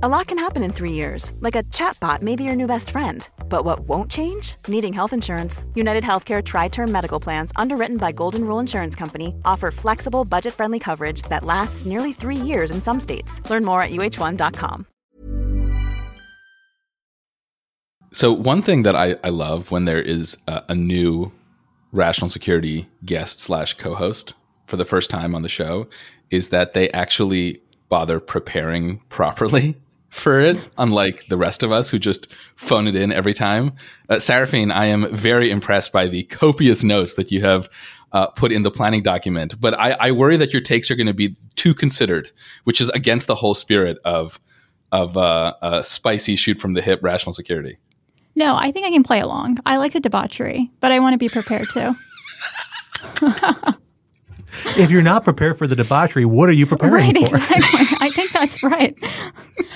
A lot can happen in three years, like a chatbot may be your new best friend. But what won't change? Needing health insurance. United Healthcare Tri Term Medical Plans, underwritten by Golden Rule Insurance Company, offer flexible, budget friendly coverage that lasts nearly three years in some states. Learn more at uh1.com. So, one thing that I, I love when there is a, a new rational security guest slash co host for the first time on the show is that they actually bother preparing properly for it, unlike the rest of us who just phone it in every time. Uh, Saraphin, I am very impressed by the copious notes that you have uh, put in the planning document, but I, I worry that your takes are going to be too considered, which is against the whole spirit of of uh, uh, spicy shoot from the hip rational security. No, I think I can play along. I like the debauchery, but I want to be prepared too. if you're not prepared for the debauchery, what are you preparing right, for? Exactly. I think that's right.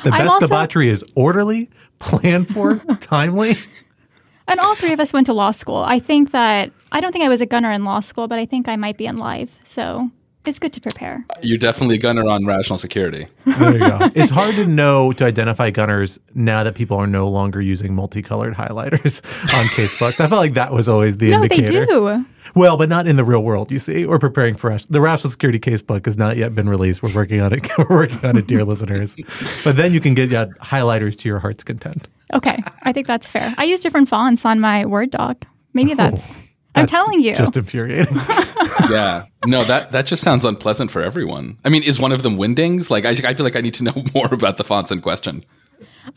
The best also, debauchery is orderly, planned for, timely. And all three of us went to law school. I think that I don't think I was a gunner in law school, but I think I might be in life. So it's good to prepare. You're definitely a gunner on rational security. There you go. it's hard to know to identify gunners now that people are no longer using multicolored highlighters on casebooks. I felt like that was always the no, indicator. they do. Well, but not in the real world. You see, we're preparing for us. the rational security casebook has not yet been released. We're working on it. we're working on it, dear listeners. But then you can get yeah, highlighters to your heart's content. Okay, I think that's fair. I use different fonts on my Word doc. Maybe oh. that's. I'm telling you. Just infuriating. yeah. No, that that just sounds unpleasant for everyone. I mean, is one of them Wingdings? Like, I, I feel like I need to know more about the fonts in question.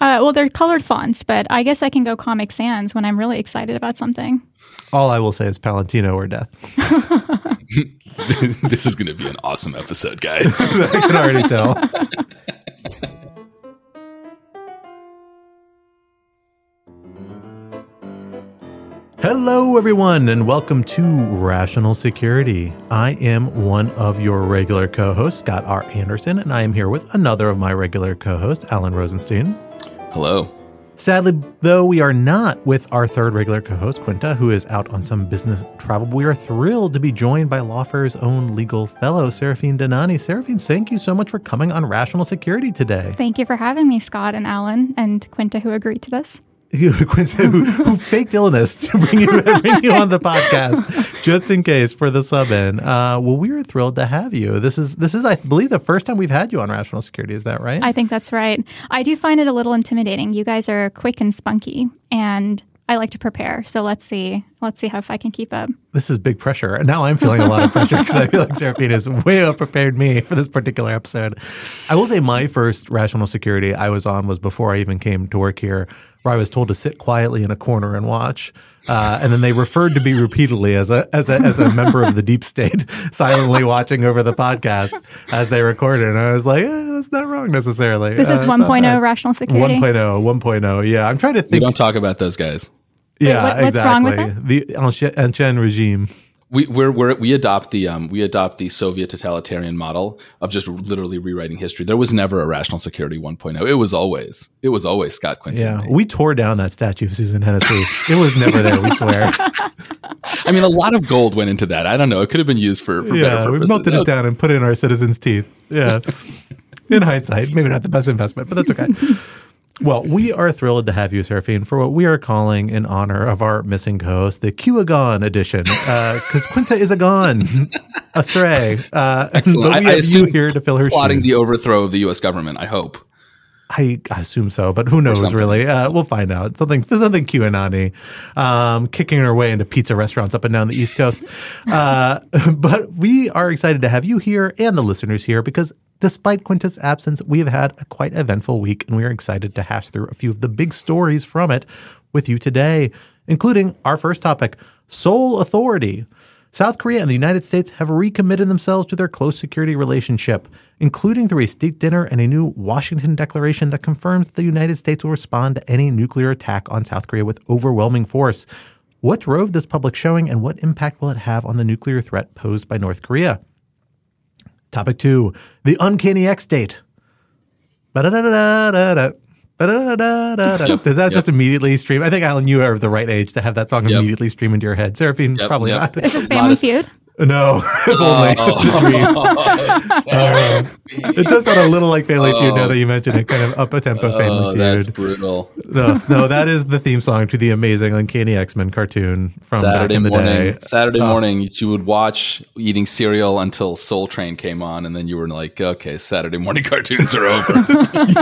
Uh, well, they're colored fonts, but I guess I can go Comic Sans when I'm really excited about something. All I will say is Palatino or death. this is going to be an awesome episode, guys. I can already tell. Hello, everyone, and welcome to Rational Security. I am one of your regular co hosts, Scott R. Anderson, and I am here with another of my regular co hosts, Alan Rosenstein. Hello. Sadly, though, we are not with our third regular co host, Quinta, who is out on some business travel. We are thrilled to be joined by Lawfare's own legal fellow, Saraphin Dhanani. Saraphin, thank you so much for coming on Rational Security today. Thank you for having me, Scott and Alan, and Quinta, who agreed to this. who, who, faked illness to bring you, bring you on the podcast just in case for the sub in. Uh, well, we are thrilled to have you. This is this is I believe the first time we've had you on Rational Security. Is that right? I think that's right. I do find it a little intimidating. You guys are quick and spunky, and I like to prepare. So let's see. Let's see how if I can keep up. This is big pressure. Now I'm feeling a lot of pressure because I feel like Saraphin has way out prepared me for this particular episode. I will say my first rational security I was on was before I even came to work here where I was told to sit quietly in a corner and watch. Uh, and then they referred to me repeatedly as a as a as a member of the deep state, silently watching over the podcast as they recorded. And I was like, eh, that's not wrong necessarily. This uh, is 1.0 rational security. 1.0, 1.0. Yeah, I'm trying to think. We don't talk about those guys. Yeah, Wait, what, what's exactly. wrong with that? The Ancien regime we we're, we're, we adopt the um, we adopt the Soviet totalitarian model of just literally rewriting history. There was never a rational security 1.0. It was always it was always Scott Quinton. Yeah, we tore down that statue of Susan Hennessey. it was never there. We swear. I mean, a lot of gold went into that. I don't know. It could have been used for, for yeah. We melted it down and put it in our citizens' teeth. Yeah. in hindsight, maybe not the best investment, but that's okay. Well, we are thrilled to have you, Saraphin, for what we are calling in honor of our missing co-host, the Q-A-Gone edition, because uh, Quinta is a gone, astray. Uh, but we I, have I you here to fill her plotting shoes. the overthrow of the U.S. government. I hope. I assume so, but who knows really? Uh, we'll find out. Something something QAnon um, kicking her way into pizza restaurants up and down the East Coast. Uh, but we are excited to have you here and the listeners here because despite Quinta's absence, we have had a quite eventful week and we are excited to hash through a few of the big stories from it with you today, including our first topic, Seoul Authority. South Korea and the United States have recommitted themselves to their close security relationship, including through a state dinner and a new Washington declaration that confirms the United States will respond to any nuclear attack on South Korea with overwhelming force. What drove this public showing and what impact will it have on the nuclear threat posed by North Korea? Topic two The Uncanny X date. Yep, Does that yep. just immediately stream? I think Alan, you are of the right age to have that song yep. immediately stream into your head. Saraphin, probably not. Is this Family Feud? No, if only. Oh, uh, it does sound a little like Family oh. Feud now that you mention it, kind of up a tempo oh, Family Feud. That's brutal. No, no, that is the theme song to the amazing Uncanny X Men cartoon from Saturday back in the morning, day. Saturday uh, morning, you would watch eating cereal until Soul Train came on, and then you were like, "Okay, Saturday morning cartoons are over."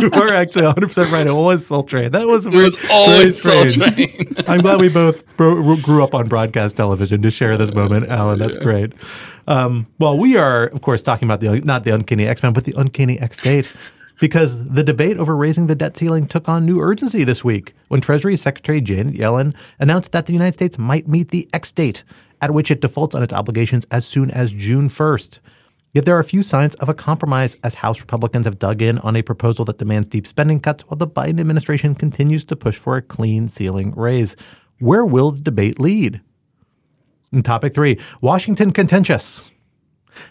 you were actually 100 percent right. It was Soul Train. That was, it was always Soul Train. I'm glad we both bro- grew up on broadcast television to share this moment, Alan. That's yeah. great right. Um, well, we are, of course, talking about the not the Uncanny X Men, but the Uncanny X Date. Because the debate over raising the debt ceiling took on new urgency this week when Treasury Secretary Janet Yellen announced that the United States might meet the X date, at which it defaults on its obligations as soon as June 1st. Yet there are few signs of a compromise as House Republicans have dug in on a proposal that demands deep spending cuts while the Biden administration continues to push for a clean ceiling raise. Where will the debate lead? And topic three Washington contentious.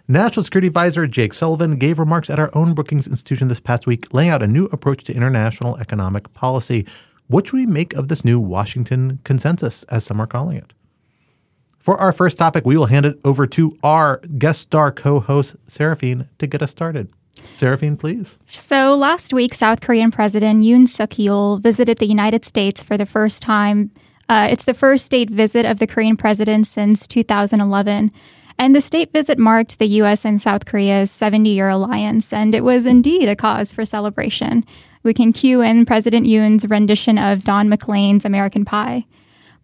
National Security Advisor Jake Sullivan gave remarks at our own Brookings Institution this past week, laying out a new approach to international economic policy. What should we make of this new Washington consensus, as some are calling it? For our first topic, we will hand it over to our guest star co host, Saraphin, to get us started. Saraphin, please. So last week, South Korean President Yoon Suk Yeol visited the United States for the first time uh, it's the first state visit of the Korean president since 2011. And the state visit marked the U.S. and South Korea's 70 year alliance, and it was indeed a cause for celebration. We can cue in President Yoon's rendition of Don McLean's American Pie.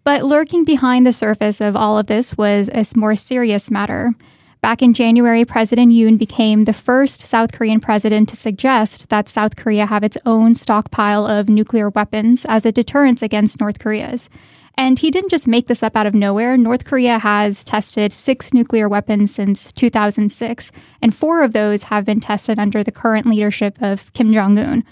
But lurking behind the surface of all of this was a more serious matter. Back in January, President Yoon became the first South Korean president to suggest that South Korea have its own stockpile of nuclear weapons as a deterrence against North Korea's. And he didn't just make this up out of nowhere. North Korea has tested six nuclear weapons since 2006, and four of those have been tested under the current leadership of Kim Jong un.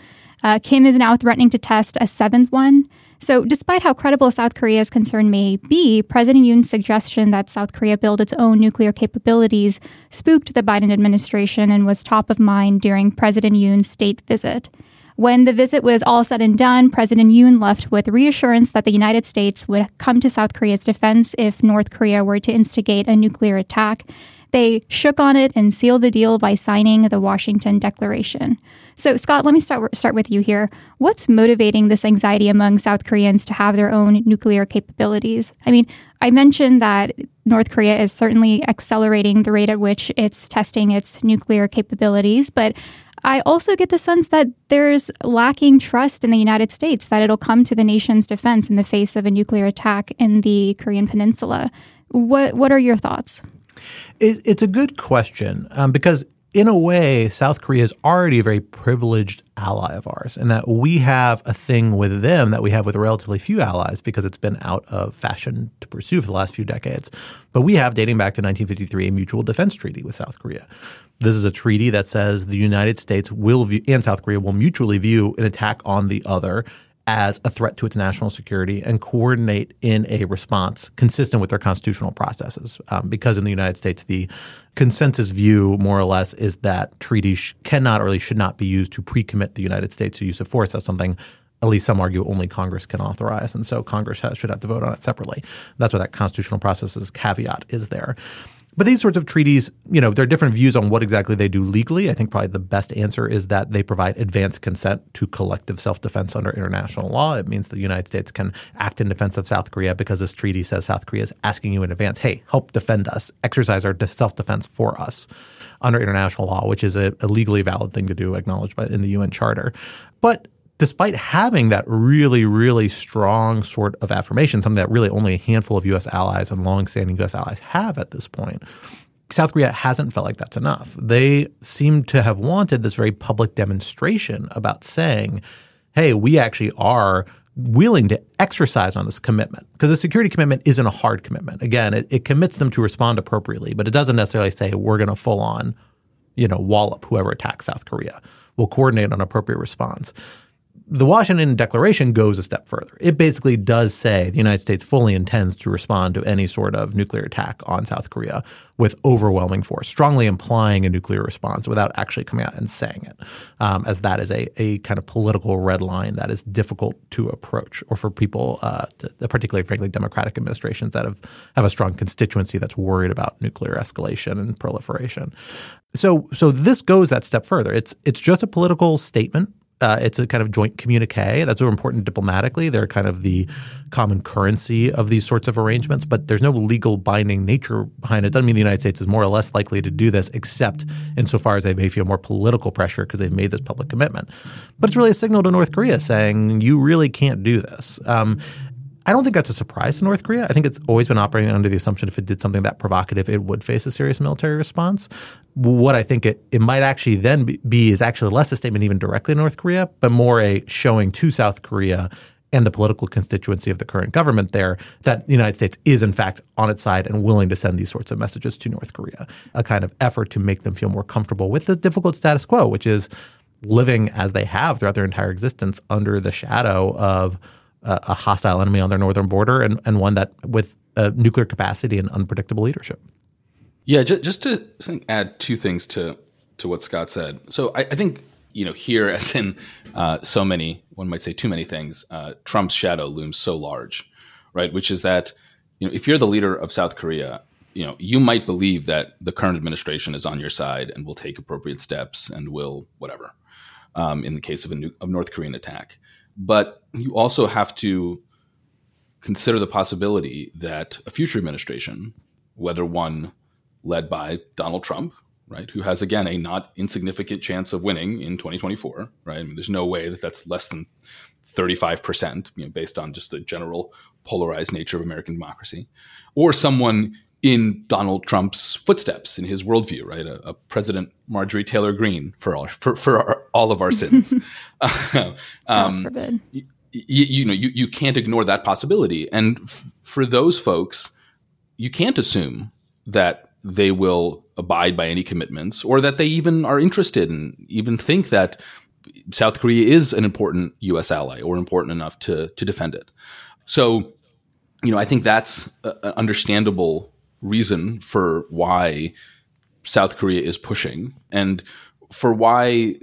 Uh, Kim is now threatening to test a seventh one. So, despite how credible South Korea's concern may be, President Yoon's suggestion that South Korea build its own nuclear capabilities spooked the Biden administration and was top of mind during President Yoon's state visit. When the visit was all said and done, President Yoon left with reassurance that the United States would come to South Korea's defense if North Korea were to instigate a nuclear attack. They shook on it and sealed the deal by signing the Washington Declaration. So, Scott, let me start start with you here. What's motivating this anxiety among South Koreans to have their own nuclear capabilities? I mean, I mentioned that North Korea is certainly accelerating the rate at which it's testing its nuclear capabilities, but I also get the sense that there's lacking trust in the United States that it'll come to the nation's defense in the face of a nuclear attack in the Korean Peninsula. What What are your thoughts? It, it's a good question um, because in a way, South Korea is already a very privileged ally of ours, and that we have a thing with them that we have with relatively few allies because it's been out of fashion to pursue for the last few decades. But we have, dating back to 1953, a mutual defense treaty with South Korea. This is a treaty that says the United States will view, and South Korea will mutually view an attack on the other as a threat to its national security and coordinate in a response consistent with their constitutional processes. Um, because in the United States, the consensus view, more or less, is that treaties cannot or least should not be used to pre-commit the United States to use of force. That's something at least some argue only Congress can authorize. And so Congress has, should have to vote on it separately. That's why that constitutional processes caveat is there. But these sorts of treaties, you know, there are different views on what exactly they do legally. I think probably the best answer is that they provide advance consent to collective self defense under international law. It means the United States can act in defense of South Korea because this treaty says South Korea is asking you in advance, hey, help defend us, exercise our self defense for us under international law, which is a, a legally valid thing to do, acknowledged by, in the UN Charter. But despite having that really, really strong sort of affirmation, something that really only a handful of U.S. allies and longstanding U.S. allies have at this point, South Korea hasn't felt like that's enough. They seem to have wanted this very public demonstration about saying, hey, we actually are willing to exercise on this commitment because the security commitment isn't a hard commitment. Again, it, it commits them to respond appropriately, but it doesn't necessarily say we're going to full on, you know, wallop whoever attacks South Korea. We'll coordinate an appropriate response the Washington Declaration goes a step further. It basically does say the United States fully intends to respond to any sort of nuclear attack on South Korea with overwhelming force, strongly implying a nuclear response without actually coming out and saying it, um, as that is a, a kind of political red line that is difficult to approach, or for people, uh, to, particularly frankly Democratic administrations that have have a strong constituency that's worried about nuclear escalation and proliferation. So, so this goes that step further. It's it's just a political statement uh, it's a kind of joint communique. That's important diplomatically. They're kind of the common currency of these sorts of arrangements, but there's no legal binding nature behind it. Doesn't mean the United States is more or less likely to do this, except insofar as they may feel more political pressure because they've made this public commitment. But it's really a signal to North Korea saying you really can't do this. Um, I don't think that's a surprise to North Korea. I think it's always been operating under the assumption if it did something that provocative, it would face a serious military response. What I think it, it might actually then be is actually less a statement even directly to North Korea, but more a showing to South Korea and the political constituency of the current government there that the United States is in fact on its side and willing to send these sorts of messages to North Korea. A kind of effort to make them feel more comfortable with the difficult status quo, which is living as they have throughout their entire existence under the shadow of a hostile enemy on their northern border and, and one that with nuclear capacity and unpredictable leadership. Yeah, just, just to add two things to to what Scott said. So I, I think you know here, as in uh, so many, one might say too many things. Uh, Trump's shadow looms so large, right? Which is that you know if you're the leader of South Korea, you know you might believe that the current administration is on your side and will take appropriate steps and will whatever. Um, in the case of a new, of North Korean attack, but you also have to consider the possibility that a future administration, whether one led by Donald Trump, right, who has again a not insignificant chance of winning in 2024, right? I mean, there's no way that that's less than 35 percent, you know, based on just the general polarized nature of American democracy, or someone in Donald Trump's footsteps in his worldview, right? A, a President Marjorie Taylor Greene for all for, for our, all of our sins. um, forbid. You, you, know, you, you can't ignore that possibility, and f- for those folks, you can't assume that they will abide by any commitments, or that they even are interested and even think that South Korea is an important U.S. ally or important enough to to defend it. So, you know, I think that's an understandable reason for why South Korea is pushing and for why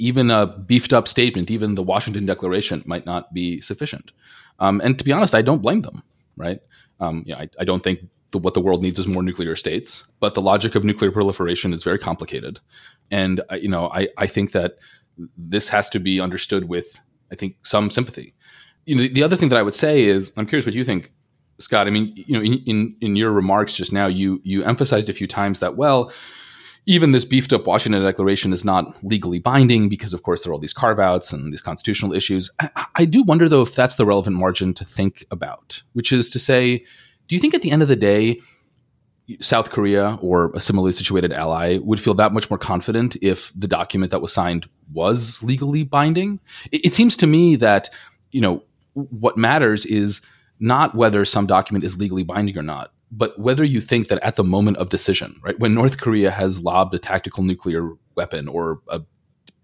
even a beefed up statement, even the Washington Declaration, might not be sufficient. Um, and to be honest, I don't blame them. Right? Um, you know, I, I, don't think the, what the world needs is more nuclear states. But the logic of nuclear proliferation is very complicated, and uh, you know, I, I think that this has to be understood with, I think, some sympathy. You know, the, the other thing that I would say is, I'm curious what you think. Scott, I mean, you know, in, in, in your remarks just now, you you emphasized a few times that well, even this beefed up Washington Declaration is not legally binding because, of course, there are all these carve outs and these constitutional issues. I, I, do wonder, though, if that's the relevant margin to think about, which is to say, do you think at the end of the day, South Korea or a similarly situated ally would feel that much more confident if the document that was signed was legally binding? It, it seems to me that, you know, what matters is not whether some document is legally binding or not, but whether you think that at the moment of decision, right, when North Korea has lobbed a tactical nuclear weapon or a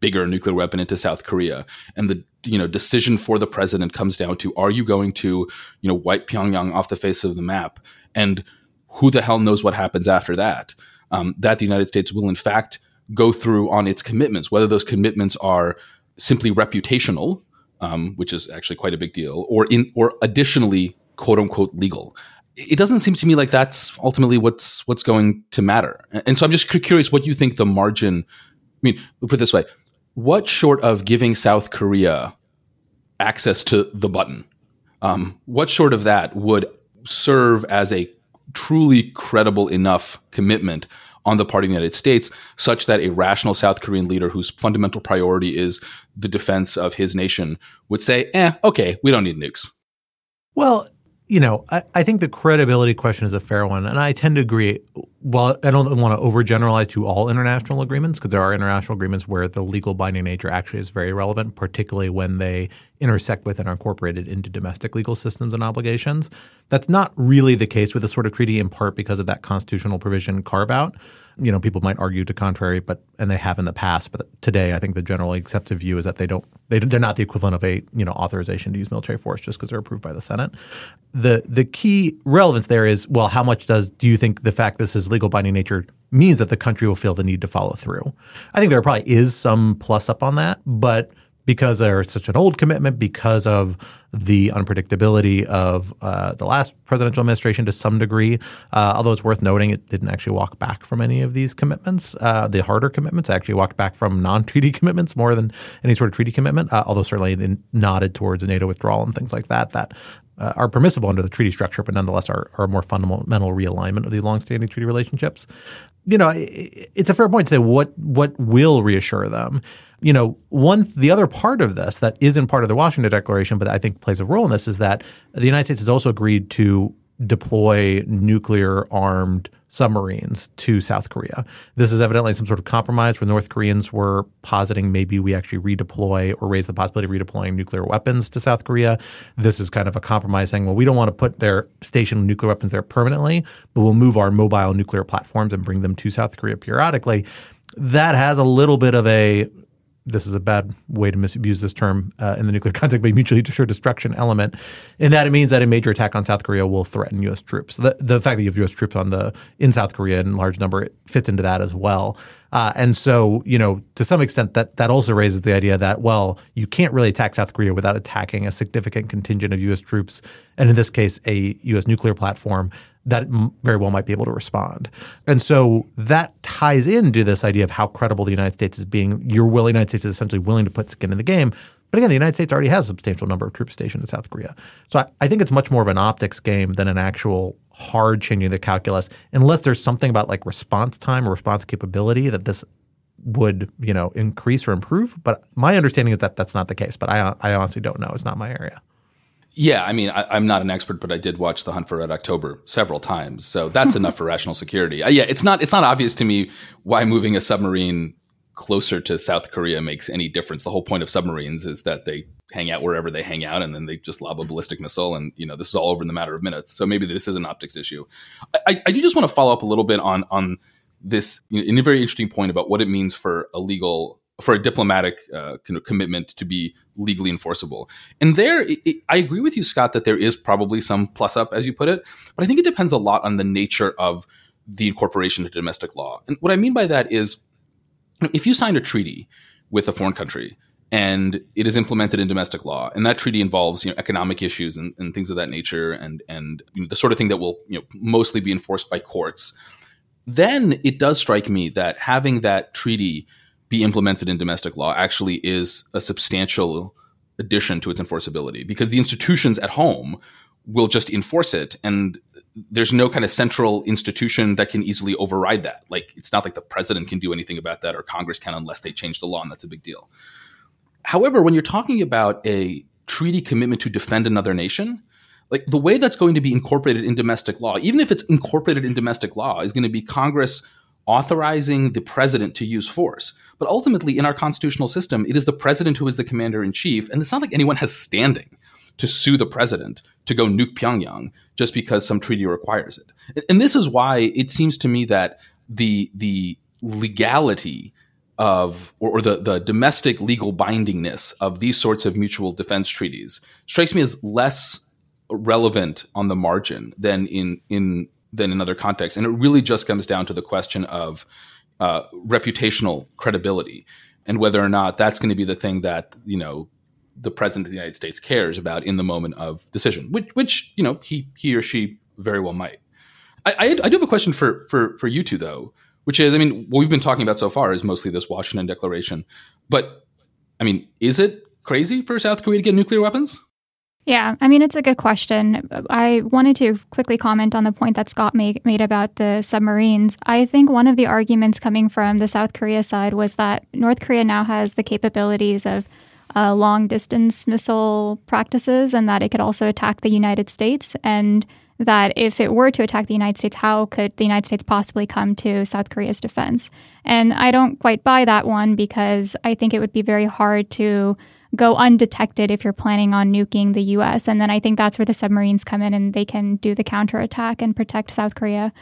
bigger nuclear weapon into South Korea, and the you know decision for the president comes down to are you going to you know wipe Pyongyang off the face of the map, and who the hell knows what happens after that? Um, that the United States will in fact go through on its commitments, whether those commitments are simply reputational, um, which is actually quite a big deal, or in or additionally quote unquote legal. It doesn't seem to me like that's ultimately what's what's going to matter. And so I'm just curious what you think the margin. I mean, put it this way: what short of giving South Korea access to the button, um, what short of that would serve as a truly credible enough commitment on the part of the United States, such that a rational South Korean leader whose fundamental priority is the defense of his nation would say, eh, okay, we don't need nukes. Well, you know, I, I, think the credibility question is a fair one. And I tend to agree well, I don't want to overgeneralize to all international agreements because there are international agreements where the legal binding nature actually is very relevant, particularly when they intersect with and are incorporated into domestic legal systems and obligations. That's not really the case with this sort of treaty, in part because of that constitutional provision carve out. You know, people might argue to contrary, but and they have in the past. But today, I think the generally accepted view is that they don't they, they're not the equivalent of a you know authorization to use military force just because they're approved by the Senate. The the key relevance there is well, how much does do you think the fact this is legal binding nature means that the country will feel the need to follow through? I think there probably is some plus up on that, but because they're such an old commitment, because of the unpredictability of uh, the last presidential administration to some degree. Uh, although it's worth noting, it didn't actually walk back from any of these commitments. Uh, the harder commitments actually walked back from non-treaty commitments more than any sort of treaty commitment. Uh, although certainly they nodded towards a NATO withdrawal and things like that. That uh, are permissible under the treaty structure, but nonetheless are, are a more fundamental realignment of these longstanding treaty relationships. You know, it, it's a fair point to say what what will reassure them you know, one the other part of this that isn't part of the Washington Declaration, but I think plays a role in this is that the United States has also agreed to deploy nuclear armed submarines to South Korea. This is evidently some sort of compromise where North Koreans were positing maybe we actually redeploy or raise the possibility of redeploying nuclear weapons to South Korea. This is kind of a compromise saying, well, we don't want to put their station nuclear weapons there permanently, but we'll move our mobile nuclear platforms and bring them to South Korea periodically. That has a little bit of a this is a bad way to misuse this term uh, in the nuclear context, but mutually assured destruction element, in that it means that a major attack on South Korea will threaten U.S. troops. The, the fact that you have U.S. troops on the in South Korea in large number it fits into that as well. Uh, and so, you know, to some extent, that that also raises the idea that well, you can't really attack South Korea without attacking a significant contingent of U.S. troops, and in this case, a U.S. nuclear platform that very well might be able to respond. And so that ties into this idea of how credible the United States is being. You're willing, United States is essentially willing to put skin in the game. But again, the United States already has a substantial number of troops stationed in South Korea. So I, I think it's much more of an optics game than an actual hard changing the calculus, unless there's something about like response time or response capability that this would you know increase or improve. But my understanding is that that's not the case. But I, I honestly don't know. It's not my area. Yeah, I mean, I, am not an expert, but I did watch The Hunt for Red October several times, so that's enough for rational security. Uh, yeah, it's not it's not obvious to me why moving a submarine closer to South Korea makes any difference. The whole point of submarines is that they hang out wherever they hang out, and then they just lob a ballistic missile, and you know this is all over in the matter of minutes. So maybe this is an optics issue. I, I do just want to follow up a little bit on on this you know, in a very interesting point about what it means for a legal for a diplomatic uh, kind of commitment to be legally enforceable. And there, it, it, I agree with you, Scott, that there is probably some plus up, as you put it, but I think it depends a lot on the nature of the incorporation into domestic law. And what I mean by that is, if you sign a treaty with a foreign country and it is implemented in domestic law, and that treaty involves you know economic issues and, and things of that nature, and and you know, the sort of thing that will you know mostly be enforced by courts, then it does strike me that having that treaty be implemented in domestic law actually is a substantial addition to its enforceability because the institutions at home will just enforce it and there's no kind of central institution that can easily override that. Like it's not like the president can do anything about that or congress can unless they change the law and that's a big deal. However when you're talking about a treaty commitment to defend another nation like the way that's going to be incorporated in domestic law even if it's incorporated in domestic law is going to be congress authorizing the president to use force. But ultimately, in our constitutional system, it is the president who is the commander in chief. And it's not like anyone has standing to sue the president to go nuke Pyongyang just because some treaty requires it. And this is why it seems to me that the, the legality of or, or, the, the domestic legal bindingness of these sorts of mutual defense treaties strikes me as less relevant on the margin than in in than in other contexts. And it really just comes down to the question of uh, reputational credibility and whether or not that's going to be the thing that you know the president of the United States cares about in the moment of decision, which which you know he he or she very well might. I, I, I do have a question for for for you two though, which is I mean what we've been talking about so far is mostly this Washington Declaration, but I mean is it crazy for South Korea to get nuclear weapons? Yeah, I mean, it's a good question. I wanted to quickly comment on the point that Scott made, made about the submarines. I think one of the arguments coming from the South Korea side was that North Korea now has the capabilities of uh, long distance missile practices and that it could also attack the United States. And that if it were to attack the United States, how could the United States possibly come to South Korea's defense? And I don't quite buy that one because I think it would be very hard to go undetected if you're planning on nuking the US. And then I think that's where the submarines come in and they can do the counterattack and protect South Korea.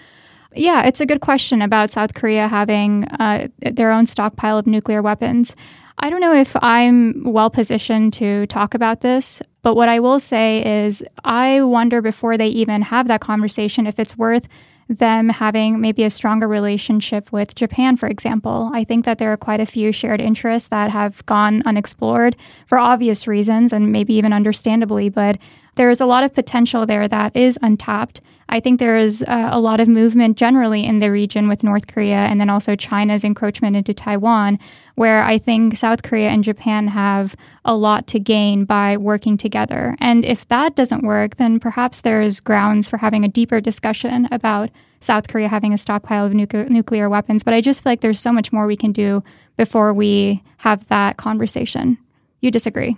Yeah, it's a good question about South Korea having uh, their own stockpile of nuclear weapons. I don't know if I'm well positioned to talk about this, but what I will say is I wonder before they even have that conversation if it's worth them having maybe a stronger relationship with Japan, for example. I think that there are quite a few shared interests that have gone unexplored for obvious reasons and maybe even understandably, but there is a lot of potential there that is untapped. I think there is uh, a lot of movement generally in the region with North Korea and then also China's encroachment into Taiwan, where I think South Korea and Japan have a lot to gain by working together. And if that doesn't work, then perhaps there's grounds for having a deeper discussion about South Korea having a stockpile of nuclear weapons. But I just feel like there's so much more we can do before we have that conversation. You disagree?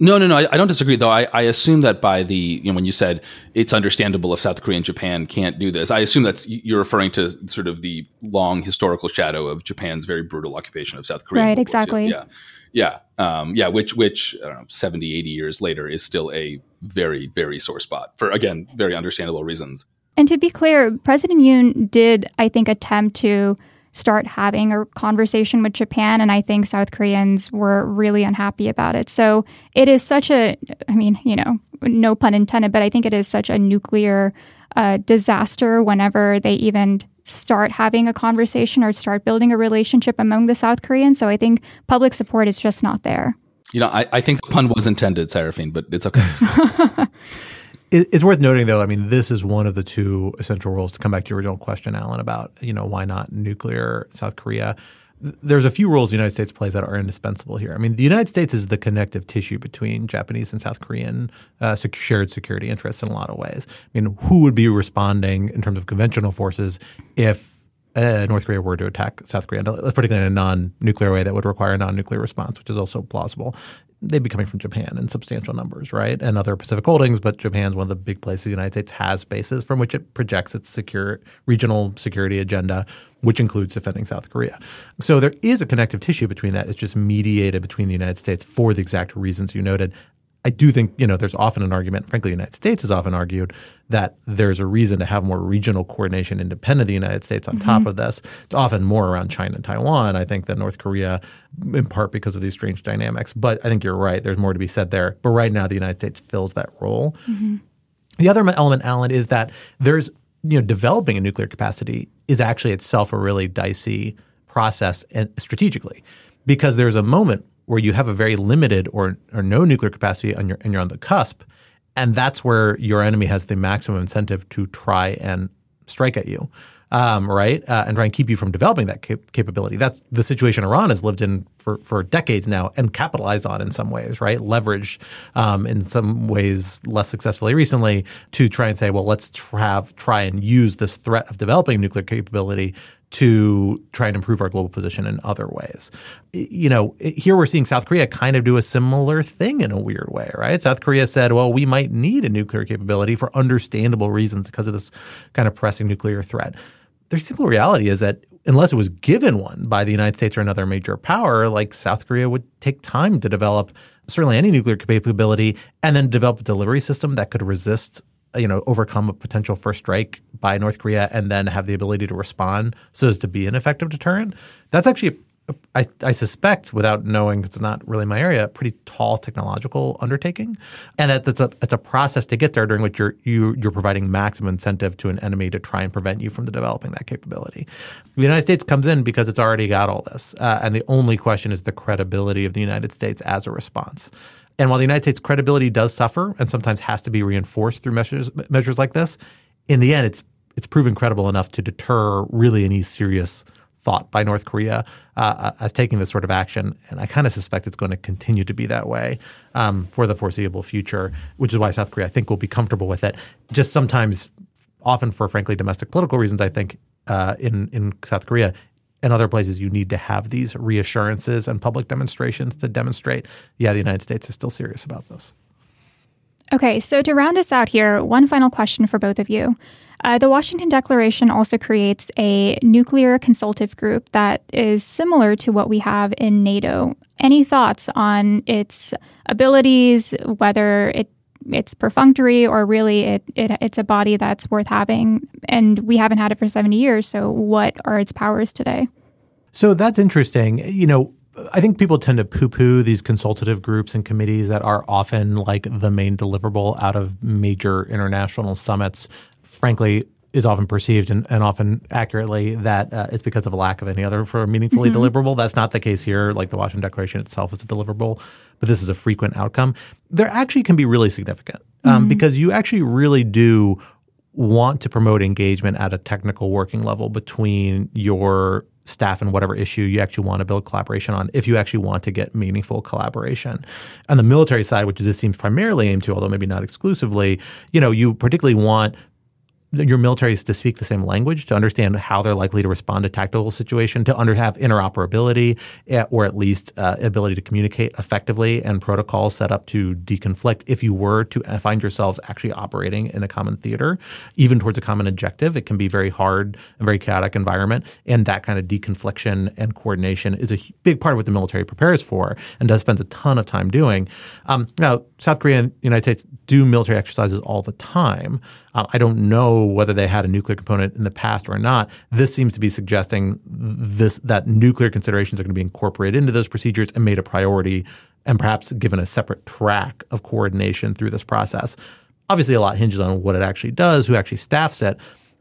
No, no, no. I, I, don't disagree, though. I, I assume that by the you know when you said it's understandable if South Korea and Japan can't do this, I assume that's you're referring to sort of the long historical shadow of Japan's very brutal occupation of South Korea. Right. Exactly. Yeah. Yeah. Um, yeah. Which which I don't know, 70, 80 years later is still a very very sore spot for again very understandable reasons. And to be clear, President Yoon did I think attempt to start having a conversation with Japan. And I think South Koreans were really unhappy about it. So it is such a, I mean, you know, no pun intended, but I think it is such a nuclear uh, disaster whenever they even start having a conversation or start building a relationship among the South Koreans. So I think public support is just not there. You know, I, I think the pun was intended, Saraphin, but it's okay. It's worth noting, though. I mean, this is one of the two essential roles. To come back to your original question, Alan, about you know why not nuclear South Korea. There's a few roles the United States plays that are indispensable here. I mean, the United States is the connective tissue between Japanese and South Korean uh, shared security interests in a lot of ways. I mean, who would be responding in terms of conventional forces if uh, North Korea were to attack South Korea, particularly in a non-nuclear way that would require a non-nuclear response, which is also plausible they'd be coming from Japan in substantial numbers, right? And other Pacific holdings, but Japan's one of the big places the United States has bases from which it projects its secure regional security agenda, which includes defending South Korea. So there is a connective tissue between that. It's just mediated between the United States for the exact reasons you noted. I do think, you know, there's often an argument, frankly, the United States has often argued that there's a reason to have more regional coordination independent of the United States on mm-hmm. top of this. It's often more around China and Taiwan, I think, than North Korea, in part because of these strange dynamics. But I think you're right. There's more to be said there. But right now, the United States fills that role. Mm-hmm. The other element, Alan, is that there's, you know, developing a nuclear capacity is actually itself a really dicey process and strategically because there's a moment where you have a very limited or, or no nuclear capacity and you're, and you're on the cusp. And that's where your enemy has the maximum incentive to try and strike at you, um, right? Uh, and try and keep you from developing that cap- capability. That's the situation Iran has lived in for, for decades now and capitalized on in some ways, right? Leveraged um, in some ways less successfully recently to try and say, well, let's have, try and use this threat of developing nuclear capability to try and improve our global position in other ways. You know, here we're seeing South Korea kind of do a similar thing in a weird way, right? South Korea said, well, we might need a nuclear capability for understandable reasons because of this kind of pressing nuclear threat. The simple reality is that unless it was given one by the United States or another major power, like South Korea would take time to develop certainly any nuclear capability and then develop a delivery system that could resist you know, overcome a potential first strike by North Korea and then have the ability to respond so as to be an effective deterrent. That's actually, I, I suspect, without knowing, it's not really my area, a pretty tall technological undertaking, and that that's a it's a process to get there during which you're you, you're providing maximum incentive to an enemy to try and prevent you from developing that capability. The United States comes in because it's already got all this, uh, and the only question is the credibility of the United States as a response. And while the United States' credibility does suffer and sometimes has to be reinforced through measures measures like this, in the end, it's it's proven credible enough to deter really any serious thought by North Korea uh, uh as taking this sort of action. And I kind of suspect it's going to continue to be that way um, for the foreseeable future, which is why South Korea, I think, will be comfortable with it. Just sometimes, often for frankly domestic political reasons, I think uh, in in South Korea, in other places, you need to have these reassurances and public demonstrations to demonstrate, yeah, the United States is still serious about this. Okay, so to round us out here, one final question for both of you. Uh, the Washington Declaration also creates a nuclear consultative group that is similar to what we have in NATO. Any thoughts on its abilities, whether it it's perfunctory or really it, it it's a body that's worth having and we haven't had it for 70 years so what are its powers today so that's interesting you know I think people tend to poo poo these consultative groups and committees that are often like the main deliverable out of major international summits. Frankly, is often perceived and, and often accurately that uh, it's because of a lack of any other for meaningfully mm-hmm. deliverable. That's not the case here. Like the Washington Declaration itself is a deliverable, but this is a frequent outcome. There actually can be really significant um, mm-hmm. because you actually really do want to promote engagement at a technical working level between your staff and whatever issue you actually want to build collaboration on if you actually want to get meaningful collaboration. On the military side, which this seems primarily aimed to, although maybe not exclusively, you know, you particularly want your military is to speak the same language, to understand how they're likely to respond to tactical situation, to under have interoperability eh, or at least uh, ability to communicate effectively and protocols set up to deconflict. If you were to uh, find yourselves actually operating in a common theater, even towards a common objective, it can be very hard and very chaotic environment. And that kind of deconfliction and coordination is a big part of what the military prepares for and does spend a ton of time doing. Um, now, South Korea and the United States do military exercises all the time. Uh, I don't know whether they had a nuclear component in the past or not. This seems to be suggesting this that nuclear considerations are going to be incorporated into those procedures and made a priority, and perhaps given a separate track of coordination through this process. Obviously, a lot hinges on what it actually does, who actually staffs it.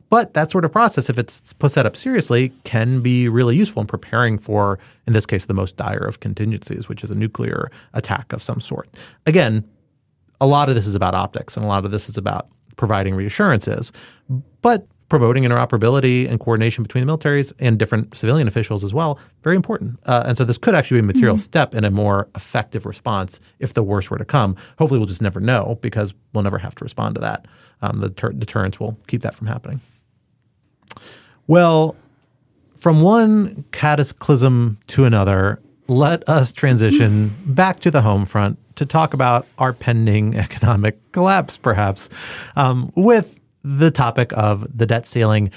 But that sort of process, if it's set up seriously, can be really useful in preparing for, in this case, the most dire of contingencies, which is a nuclear attack of some sort. Again, a lot of this is about optics, and a lot of this is about providing reassurances, but promoting interoperability and coordination between the militaries and different civilian officials as well, very important. Uh, and so this could actually be a material mm-hmm. step in a more effective response if the worst were to come. Hopefully, we'll just never know because we'll never have to respond to that. Um, the ter- deterrence will keep that from happening. Well, from one cataclysm to another, let us transition back to the home front to talk about our pending economic collapse, perhaps, um, with the topic of the debt ceiling.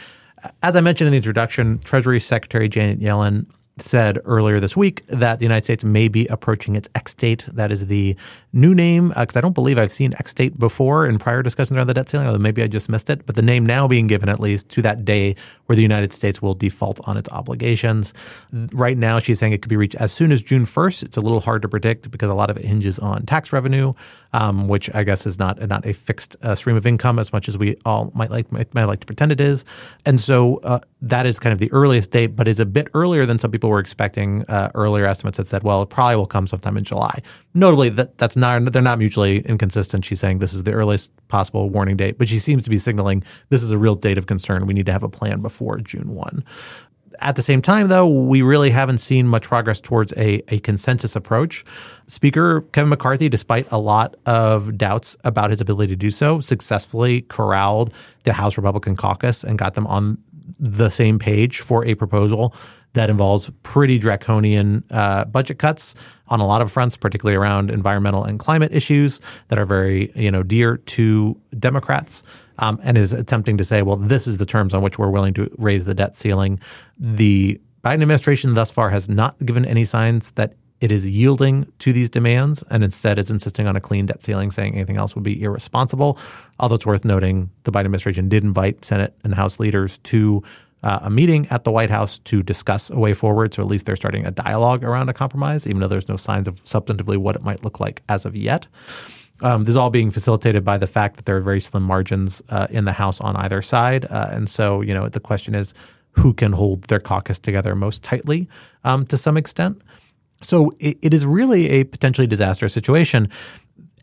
As I mentioned in the introduction, Treasury Secretary Janet Yellen said earlier this week that the United States may be approaching its X date. That is the new name, because uh, I don't believe I've seen X date before in prior discussions around the debt ceiling, although maybe I just missed it. But the name now being given at least to that day where the United States will default on its obligations. Right now, she's saying it could be reached as soon as June 1st. It's a little hard to predict because a lot of it hinges on tax revenue, um, which I guess is not not a fixed uh, stream of income as much as we all might like might, might like to pretend it is. And so uh, that is kind of the earliest date, but is a bit earlier than some people were expecting. Uh, earlier estimates that said, well, it probably will come sometime in July. Notably, that that's not they're not mutually inconsistent. She's saying this is the earliest possible warning date, but she seems to be signaling this is a real date of concern. We need to have a plan before June one. At the same time, though, we really haven't seen much progress towards a, a consensus approach. Speaker Kevin McCarthy, despite a lot of doubts about his ability to do so, successfully corralled the House Republican caucus and got them on the same page for a proposal that involves pretty draconian uh, budget cuts on a lot of fronts, particularly around environmental and climate issues that are very you know dear to Democrats. Um, and is attempting to say, well, this is the terms on which we're willing to raise the debt ceiling. The Biden administration thus far has not given any signs that it is yielding to these demands and instead is insisting on a clean debt ceiling, saying anything else would be irresponsible. Although it's worth noting the Biden administration did invite Senate and House leaders to uh, a meeting at the White House to discuss a way forward. So at least they're starting a dialogue around a compromise, even though there's no signs of substantively what it might look like as of yet. Um, this is all being facilitated by the fact that there are very slim margins uh, in the House on either side. Uh, and so, you know, the question is who can hold their caucus together most tightly um, to some extent. So it, it is really a potentially disastrous situation.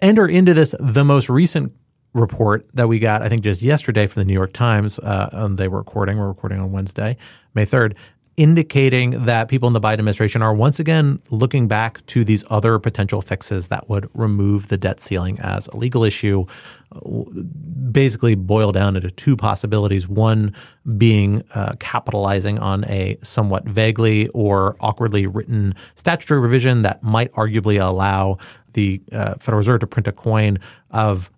Enter into this the most recent report that we got, I think just yesterday from the New York Times, uh, and they were recording, we're recording on Wednesday, May 3rd, indicating that people in the Biden administration are once again looking back to these other potential fixes that would remove the debt ceiling as a legal issue. Basically, boil down into two possibilities. One being uh, capitalizing on a somewhat vaguely or awkwardly written statutory revision that might arguably allow the uh, Federal Reserve to print a coin of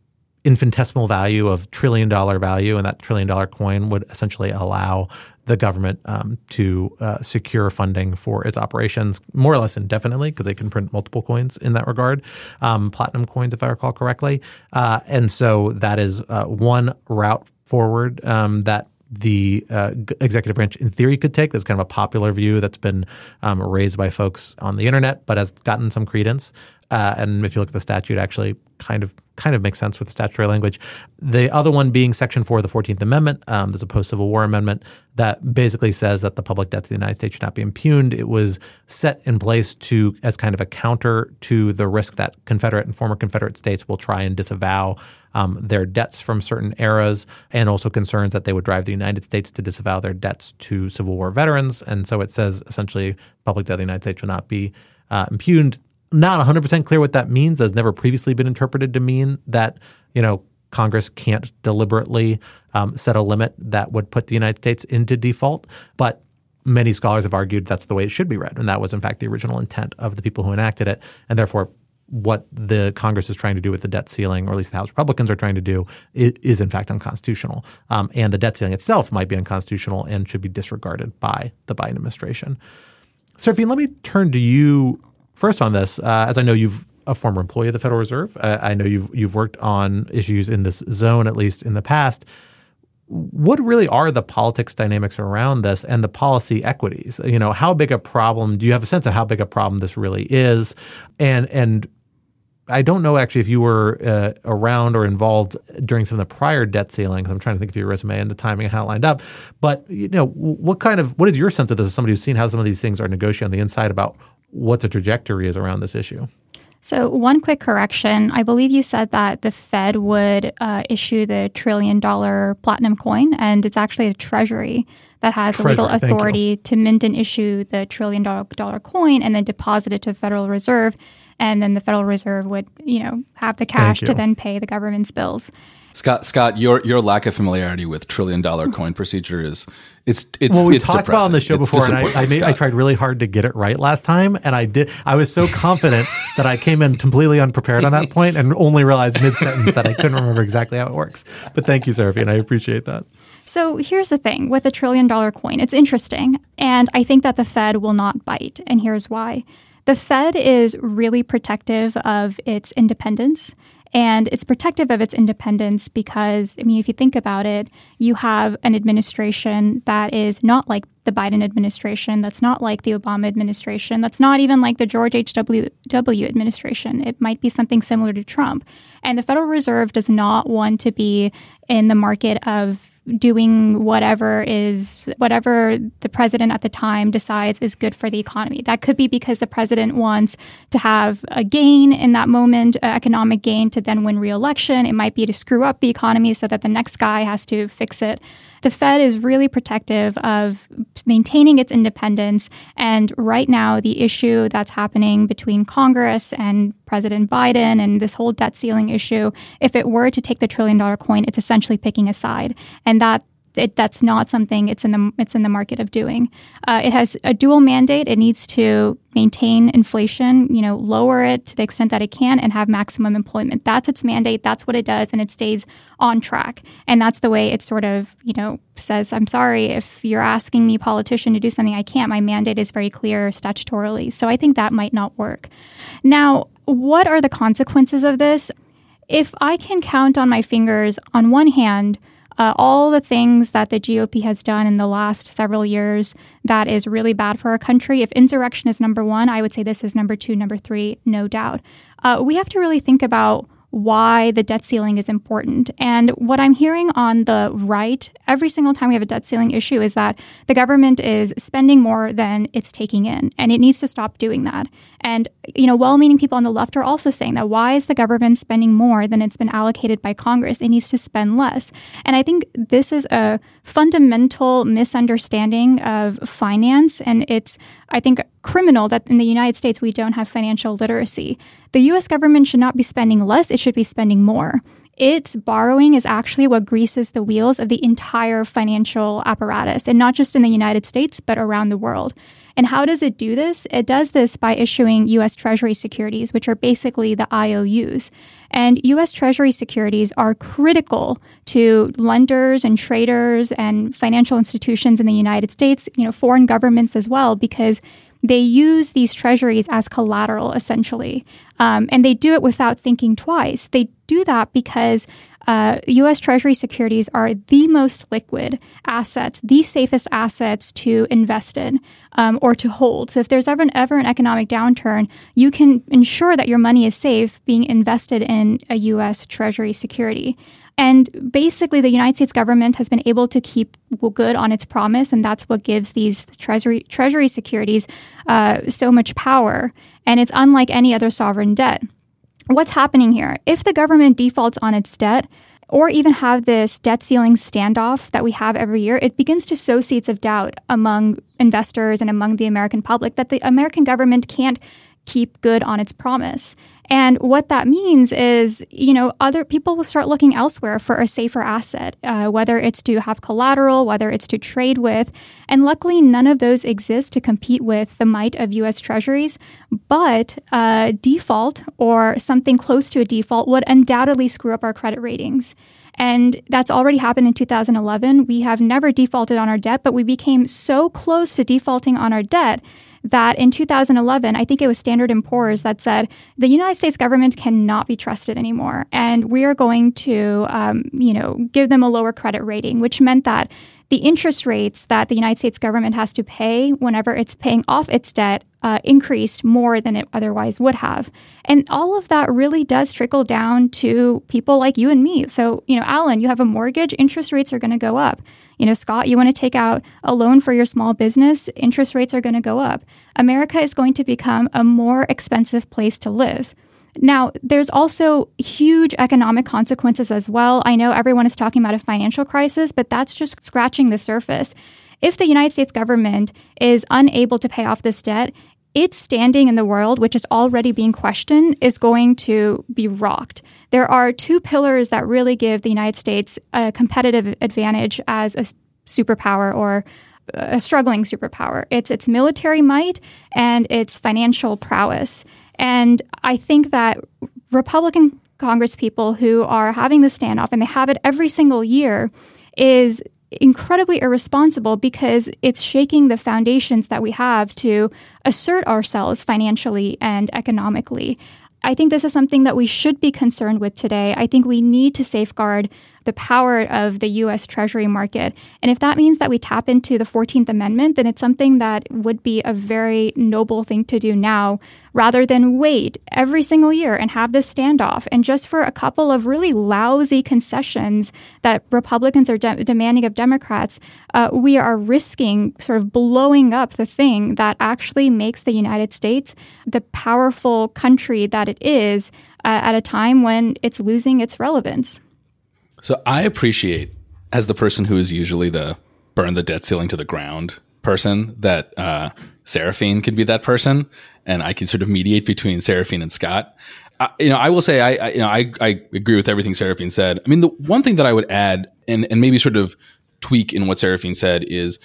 infinitesimal value of trillion dollar value, and that trillion dollar coin would essentially allow the government um, to uh, secure funding for its operations more or less indefinitely because they can print multiple coins in that regard, um, platinum coins, if I recall correctly. Uh, and so that is uh, one route forward um, that the uh, executive branch, in theory, could take. That's kind of a popular view that's been um, raised by folks on the internet, but has gotten some credence. Uh, and if you look at the statute, actually kind of kind of makes sense with the statutory language. The other one being Section Four of the Fourteenth Amendment. Um, there's a post-Civil War amendment that basically says that the public debts of the United States should not be impugned. It was set in place to as kind of a counter to the risk that Confederate and former Confederate states will try and disavow um, their debts from certain eras, and also concerns that they would drive the United States to disavow their debts to Civil War veterans. And so it says essentially, public debt of the United States should not be uh, impugned not 100% clear what that means. That's never previously been interpreted to mean that, you know, Congress can't deliberately um, set a limit that would put the United States into default. But many scholars have argued that's the way it should be read. And that was, in fact, the original intent of the people who enacted it. And therefore, what the Congress is trying to do with the debt ceiling, or at least the House Republicans are trying to do, is, in fact unconstitutional. Um, and the debt ceiling itself might be unconstitutional and should be disregarded by the Biden administration. Saraphin, let me turn to you First, on this, uh, as I know you've a former employee of the Federal Reserve, uh, I know you've you've worked on issues in this zone at least in the past. What really are the politics dynamics around this and the policy equities? You know, how big a problem? Do you have a sense of how big a problem this really is? And and I don't know actually if you were uh, around or involved during some of the prior debt ceilings. I'm trying to think of your resume and the timing and how it lined up. But you know, what kind of what is your sense of this as somebody who's seen how some of these things are negotiated on the inside about what the trajectory is around this issue. So, one quick correction. I believe you said that the Fed would uh, issue the trillion dollar platinum coin, and it's actually a treasury that has Treasury, legal authority to mint and issue the trillion dollar, dollar coin and then deposit it to the Federal Reserve. And then the Federal Reserve would, you know, have the cash to then pay the government's bills. Scott, Scott, your your lack of familiarity with trillion dollar mm-hmm. coin procedure is it's it's well we it's talked about on the show it's before, and I I, made, I, tried really hard to get it right last time, and I did. I was so confident that I came in completely unprepared on that point, and only realized mid sentence that I couldn't remember exactly how it works. But thank you, Saraphin. I appreciate that. So here's the thing with a trillion dollar coin, it's interesting, and I think that the Fed will not bite, and here's why. The Fed is really protective of its independence and it's protective of its independence because, I mean, if you think about it, you have an administration that is not like the Biden administration, that's not like the Obama administration, that's not even like the George H.W. administration. It might be something similar to Trump. And the Federal Reserve does not want to be in the market of doing whatever is whatever the president at the time decides is good for the economy. That could be because the president wants to have a gain in that moment, economic gain to then win re-election. It might be to screw up the economy so that the next guy has to fix it. The Fed is really protective of maintaining its independence. And right now, the issue that's happening between Congress and President Biden and this whole debt ceiling issue, if it were to take the trillion dollar coin, it's essentially picking a side. And that it, that's not something it's in the it's in the market of doing. Uh, it has a dual mandate. It needs to maintain inflation, you know, lower it to the extent that it can, and have maximum employment. That's its mandate. That's what it does, and it stays on track. And that's the way it sort of you know says, "I'm sorry if you're asking me, politician, to do something I can't. My mandate is very clear statutorily." So I think that might not work. Now, what are the consequences of this? If I can count on my fingers, on one hand uh, all the things that the GOP has done in the last several years that is really bad for our country. If insurrection is number one, I would say this is number two, number three, no doubt. Uh, we have to really think about why the debt ceiling is important. And what I'm hearing on the right every single time we have a debt ceiling issue is that the government is spending more than it's taking in, and it needs to stop doing that. And you know, well-meaning people on the left are also saying that why is the government spending more than it's been allocated by Congress? It needs to spend less. And I think this is a fundamental misunderstanding of finance, and it's I think criminal that in the United States we don't have financial literacy. The US government should not be spending less, it should be spending more. its borrowing is actually what greases the wheels of the entire financial apparatus, and not just in the United States, but around the world. And how does it do this? It does this by issuing US Treasury securities, which are basically the IOUs. And US Treasury securities are critical to lenders and traders and financial institutions in the United States, you know, foreign governments as well, because they use these treasuries as collateral essentially. Um, and they do it without thinking twice. They do that because uh, US Treasury securities are the most liquid assets, the safest assets to invest in um, or to hold. So if there's ever an, ever an economic downturn, you can ensure that your money is safe being invested in a US Treasury security. And basically, the United States government has been able to keep good on its promise, and that's what gives these treasury treasury securities uh, so much power. And it's unlike any other sovereign debt. What's happening here? If the government defaults on its debt, or even have this debt ceiling standoff that we have every year, it begins to sow seeds of doubt among investors and among the American public that the American government can't keep good on its promise. And what that means is, you know, other people will start looking elsewhere for a safer asset, uh, whether it's to have collateral, whether it's to trade with. And luckily, none of those exist to compete with the might of US Treasuries. But uh, default or something close to a default would undoubtedly screw up our credit ratings. And that's already happened in 2011. We have never defaulted on our debt, but we became so close to defaulting on our debt that in 2011, I think it was Standard & Poor's that said the United States government cannot be trusted anymore, and we are going to, um, you know, give them a lower credit rating, which meant that the interest rates that the United States government has to pay whenever it's paying off its debt uh, increased more than it otherwise would have. And all of that really does trickle down to people like you and me. So, you know, Alan, you have a mortgage, interest rates are going to go up. You know, Scott, you want to take out a loan for your small business, interest rates are going to go up. America is going to become a more expensive place to live. Now, there's also huge economic consequences as well. I know everyone is talking about a financial crisis, but that's just scratching the surface. If the United States government is unable to pay off this debt, its standing in the world, which is already being questioned, is going to be rocked there are two pillars that really give the United States a competitive advantage as a superpower or a struggling superpower. It's its military might and its financial prowess. And I think that Republican Congresspeople who are having the standoff, and they have it every single year, is incredibly irresponsible because it's shaking the foundations that we have to assert ourselves financially and economically. I think this is something that we should be concerned with today. I think we need to safeguard the power of the US Treasury market. And if that means that we tap into the 14th Amendment, then it's something that would be a very noble thing to do now rather than wait every single year and have this standoff. And just for a couple of really lousy concessions that Republicans are de- demanding of Democrats, uh, we are risking sort of blowing up the thing that actually makes the United States the powerful country that it is uh, at a time when it's losing its relevance. So I appreciate, as the person who is usually the burn the debt ceiling to the ground person, that uh, Saraphin can be that person, and I can sort of mediate between Saraphin and Scott. I, you know, I will say, I, I, you know, I, I agree with everything Saraphin said. I mean, the one thing that I would add, and and maybe sort of tweak in what Saraphin said is,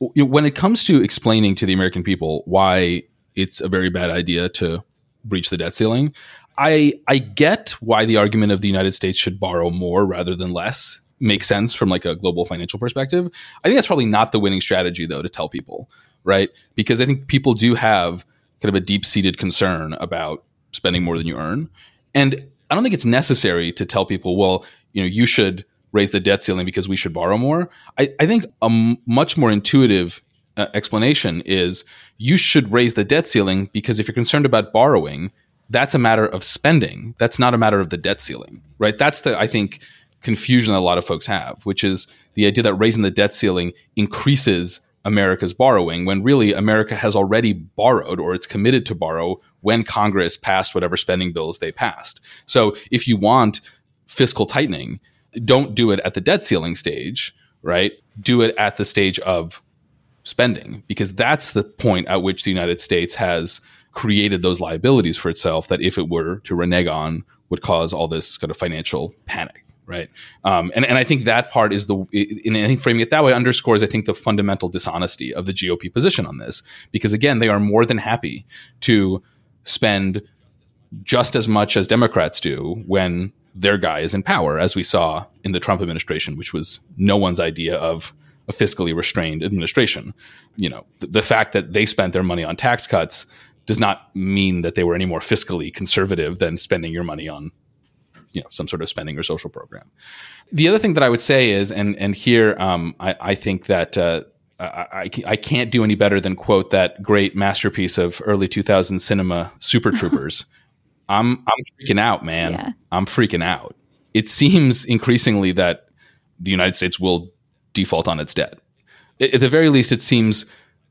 you know, when it comes to explaining to the American people why it's a very bad idea to breach the debt ceiling, I I get why the argument of the United States should borrow more rather than less makes sense from like a global financial perspective. I think that's probably not the winning strategy though to tell people, right? Because I think people do have kind of a deep-seated concern about spending more than you earn. And I don't think it's necessary to tell people, well, you know, you should raise the debt ceiling because we should borrow more. I, I think a m- much more intuitive uh, explanation is you should raise the debt ceiling because if you're concerned about borrowing, that's a matter of spending. That's not a matter of the debt ceiling, right? That's the, I think, confusion that a lot of folks have, which is the idea that raising the debt ceiling increases America's borrowing when really America has already borrowed or it's committed to borrow when Congress passed whatever spending bills they passed. So if you want fiscal tightening, don't do it at the debt ceiling stage, right? Do it at the stage of spending because that's the point at which the United States has created those liabilities for itself that if it were to renege on would cause all this kind of financial panic right? Um, and and I think that part is the in think framing it that way underscores I think the fundamental dishonesty of the GOP position on this because again they are more than happy to spend just as much as Democrats do when their guy is in power, as we saw in the Trump administration, which was no one's idea of a fiscally restrained administration. You know, the, the fact that they spent their money on tax cuts does not mean that they were any more fiscally conservative than spending your money on you know some sort of spending or social program. The other thing that I would say is, and and here um, I, I, think that uh, I, I can't do any better than quote that great masterpiece of early 2000 cinema, Super Troopers. I'm I'm freaking out, man. Yeah. I'm freaking out. It seems increasingly that the United States will default on its debt. At the very least, it seems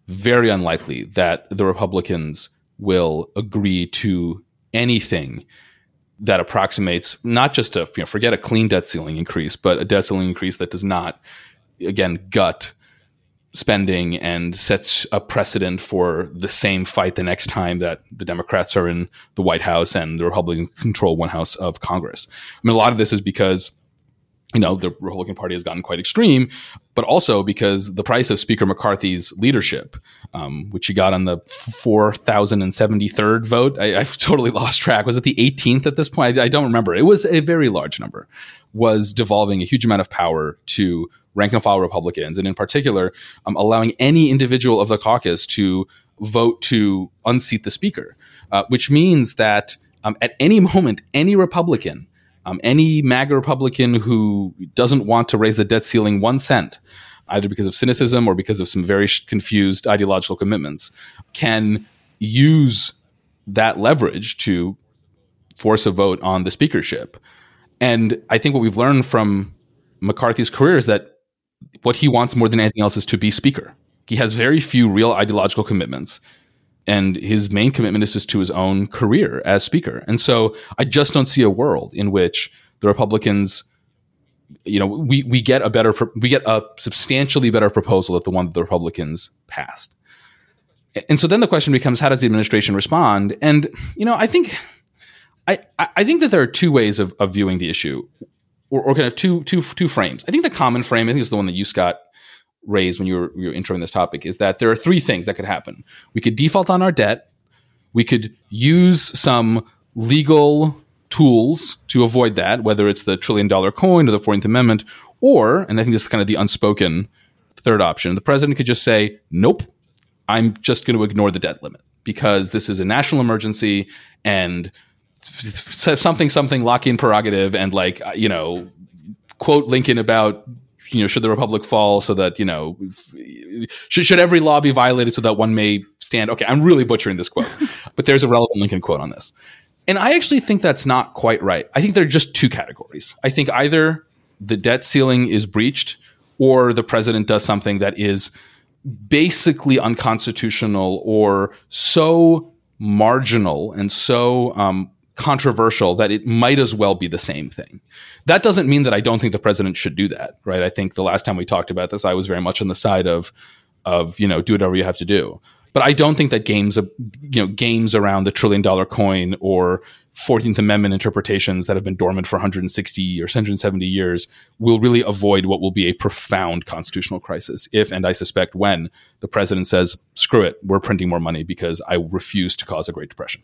very unlikely that the Republicans will agree to anything that approximates not just a you know, forget a clean debt ceiling increase, but a debt ceiling increase that does not again gut spending and sets a precedent for the same fight the next time that the Democrats are in the White House and the Republicans control one house of Congress. I mean, a lot of this is because you know, the Republican Party has gotten quite extreme, but also because the price of Speaker McCarthy's leadership, um, which he got on the 4,073rd vote, I, have totally lost track. Was it the 18th at this point? I, I, don't remember. It was a very large number, was devolving a huge amount of power to rank and file Republicans, and in particular, um, allowing any individual of the caucus to vote to unseat the Speaker, uh, which means that um, at any moment, any Republican um, any MAGA Republican who doesn't want to raise the debt ceiling one cent, either because of cynicism or because of some very confused ideological commitments, can use that leverage to force a vote on the speakership. And I think what we've learned from McCarthy's career is that what he wants more than anything else is to be speaker. He has very few real ideological commitments and his main commitment is just to his own career as speaker. And so I just don't see a world in which the Republicans, you know, we we get a better we get a substantially better proposal than the one that the Republicans passed. And so then the question becomes, how does the administration respond? And you know, I think I I think that there are two ways of, of viewing the issue, or, or kind of two two two frames. I think the common frame, I think, is the one that you Scott raised when you were, you were introing this topic is that there are three things that could happen. We could default on our debt. We could use some legal tools to avoid that, whether it's the trillion dollar coin or the 14th Amendment, or, and I think this is kind of the unspoken third option, the president could just say, nope, I'm just going to ignore the debt limit because this is a national emergency and something, something Lockean prerogative and like, you know, quote Lincoln about you know, should the republic fall so that, you know, should, should every law be violated so that one may stand? Okay, I'm really butchering this quote, but there's a relevant Lincoln quote on this. And I actually think that's not quite right. I think there are just two categories. I think either the debt ceiling is breached or the president does something that is basically unconstitutional or so marginal and so um, controversial that it might as well be the same thing. That doesn't mean that I don't think the president should do that, right? I think the last time we talked about this, I was very much on the side of of you know do whatever you have to do. But I don't think that games uh, you know games around the trillion dollar coin or 14th Amendment interpretations that have been dormant for 160 or 170 years will really avoid what will be a profound constitutional crisis if, and I suspect when, the president says, screw it, we're printing more money because I refuse to cause a Great Depression.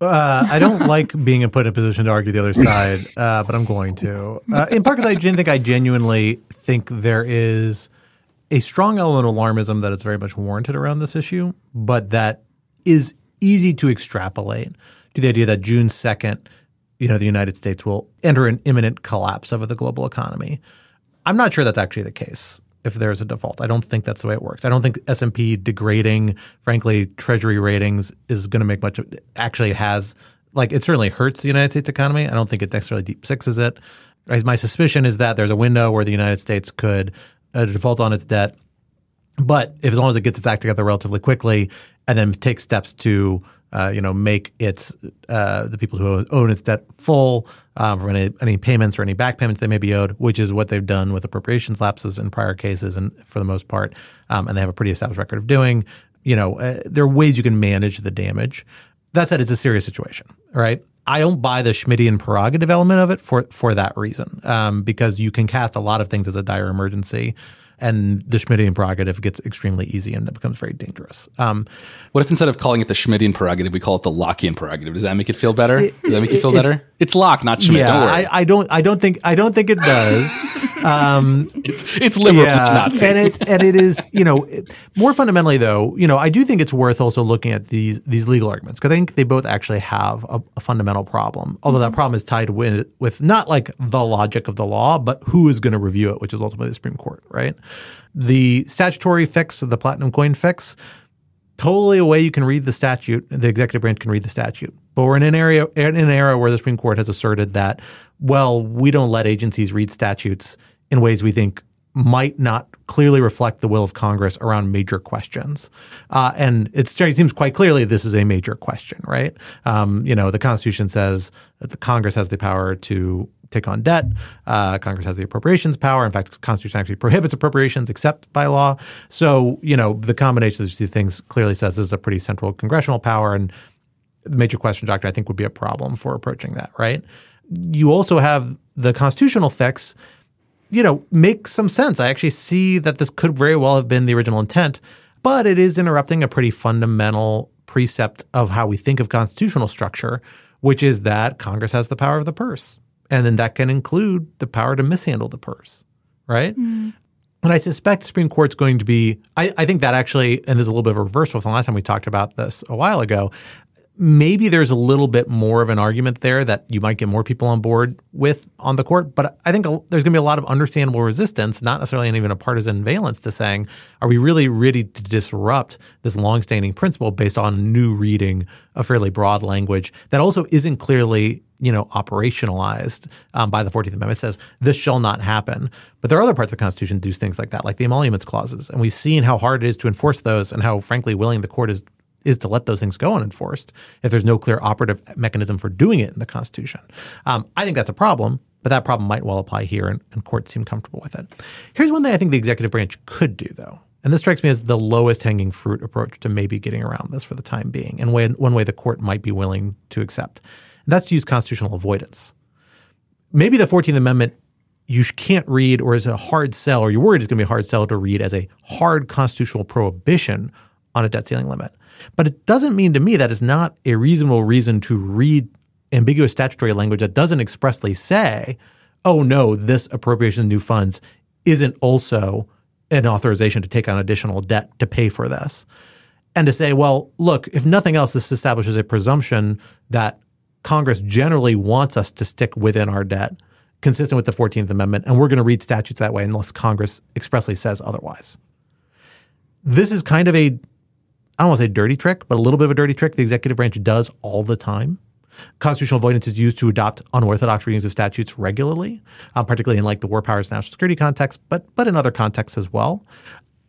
uh, I don't like being put in a position to argue the other side, uh, but I'm going to. Uh, in part because I didn't think I genuinely think there is a strong element of alarmism that is very much warranted around this issue, but that is easy to extrapolate to the idea that June 2nd, you know, the United States will enter an imminent collapse of the global economy. I'm not sure that's actually the case if there's a default. I don't think that's the way it works. I don't think S&P degrading, frankly, treasury ratings is going to make much of actually it has like it certainly hurts the United States economy. I don't think it necessarily deep sixes it. My suspicion is that there's a window where the United States could uh, default on its debt, but if as long as it gets its act together relatively quickly and then takes steps to uh, you know, make its uh, the people who own its debt full um, from any, any payments or any back payments they may be owed, which is what they've done with appropriations lapses in prior cases, and for the most part, um, and they have a pretty established record of doing. You know, uh, there are ways you can manage the damage. That said, it's a serious situation, right? I don't buy the Schmittian prerogative element of it for for that reason, um, because you can cast a lot of things as a dire emergency and the Schmittian prerogative gets extremely easy and it becomes very dangerous. Um, what if instead of calling it the Schmittian prerogative, we call it the Lockean prerogative? Does that make it feel better? Does that make it, you feel it, better? It's Locke, not Schmitt. Yeah, I, I, don't. I don't think. I don't think it does. Um, it's it's liberal, yeah, and it and it is. You know, more fundamentally though, you know, I do think it's worth also looking at these these legal arguments because I think they both actually have a, a fundamental problem. Although that problem is tied with with not like the logic of the law, but who is going to review it, which is ultimately the Supreme Court, right? The statutory fix, the platinum coin fix, totally a way you can read the statute. The executive branch can read the statute. But we're in an area in an era where the Supreme Court has asserted that, well, we don't let agencies read statutes in ways we think might not clearly reflect the will of Congress around major questions. Uh, and it seems quite clearly this is a major question, right? Um, you know, the Constitution says that the Congress has the power to take on debt. Uh, Congress has the appropriations power. In fact, the Constitution actually prohibits appropriations except by law. So, you know, the combination of these two things clearly says this is a pretty central congressional power. And the major question doctrine, I think, would be a problem for approaching that, right? You also have the constitutional fix, you know, make some sense. I actually see that this could very well have been the original intent, but it is interrupting a pretty fundamental precept of how we think of constitutional structure, which is that Congress has the power of the purse. And then that can include the power to mishandle the purse, right? Mm. And I suspect the Supreme Court's going to be, I, I, think that actually, and there's a little bit of a reversal from the last time we talked about this a while ago. Maybe there's a little bit more of an argument there that you might get more people on board with on the court. But I think there's going to be a lot of understandable resistance, not necessarily even a partisan valence to saying, are we really ready to disrupt this longstanding principle based on new reading of fairly broad language that also isn't clearly you know, operationalized um, by the 14th Amendment. It says this shall not happen. But there are other parts of the Constitution that do things like that, like the emoluments clauses. And we've seen how hard it is to enforce those and how, frankly, willing the court is is to let those things go unenforced if there's no clear operative mechanism for doing it in the Constitution. Um, I think that's a problem, but that problem might well apply here, and, and courts seem comfortable with it. Here's one thing I think the executive branch could do, though. And this strikes me as the lowest hanging fruit approach to maybe getting around this for the time being, and one way the court might be willing to accept. And that's to use constitutional avoidance. Maybe the 14th Amendment you can't read or is a hard sell, or you're worried it's going to be a hard sell to read as a hard constitutional prohibition on a debt ceiling limit. But it doesn't mean to me that is not a reasonable reason to read ambiguous statutory language that doesn't expressly say, oh no, this appropriation of new funds isn't also an authorization to take on additional debt to pay for this. And to say, well, look, if nothing else, this establishes a presumption that Congress generally wants us to stick within our debt, consistent with the 14th Amendment, and we're going to read statutes that way unless Congress expressly says otherwise. This is kind of a, I don't want to say dirty trick, but a little bit of a dirty trick the executive branch does all the time. Constitutional avoidance is used to adopt unorthodox readings of statutes regularly, um, particularly in like the war powers national security context, but but in other contexts as well.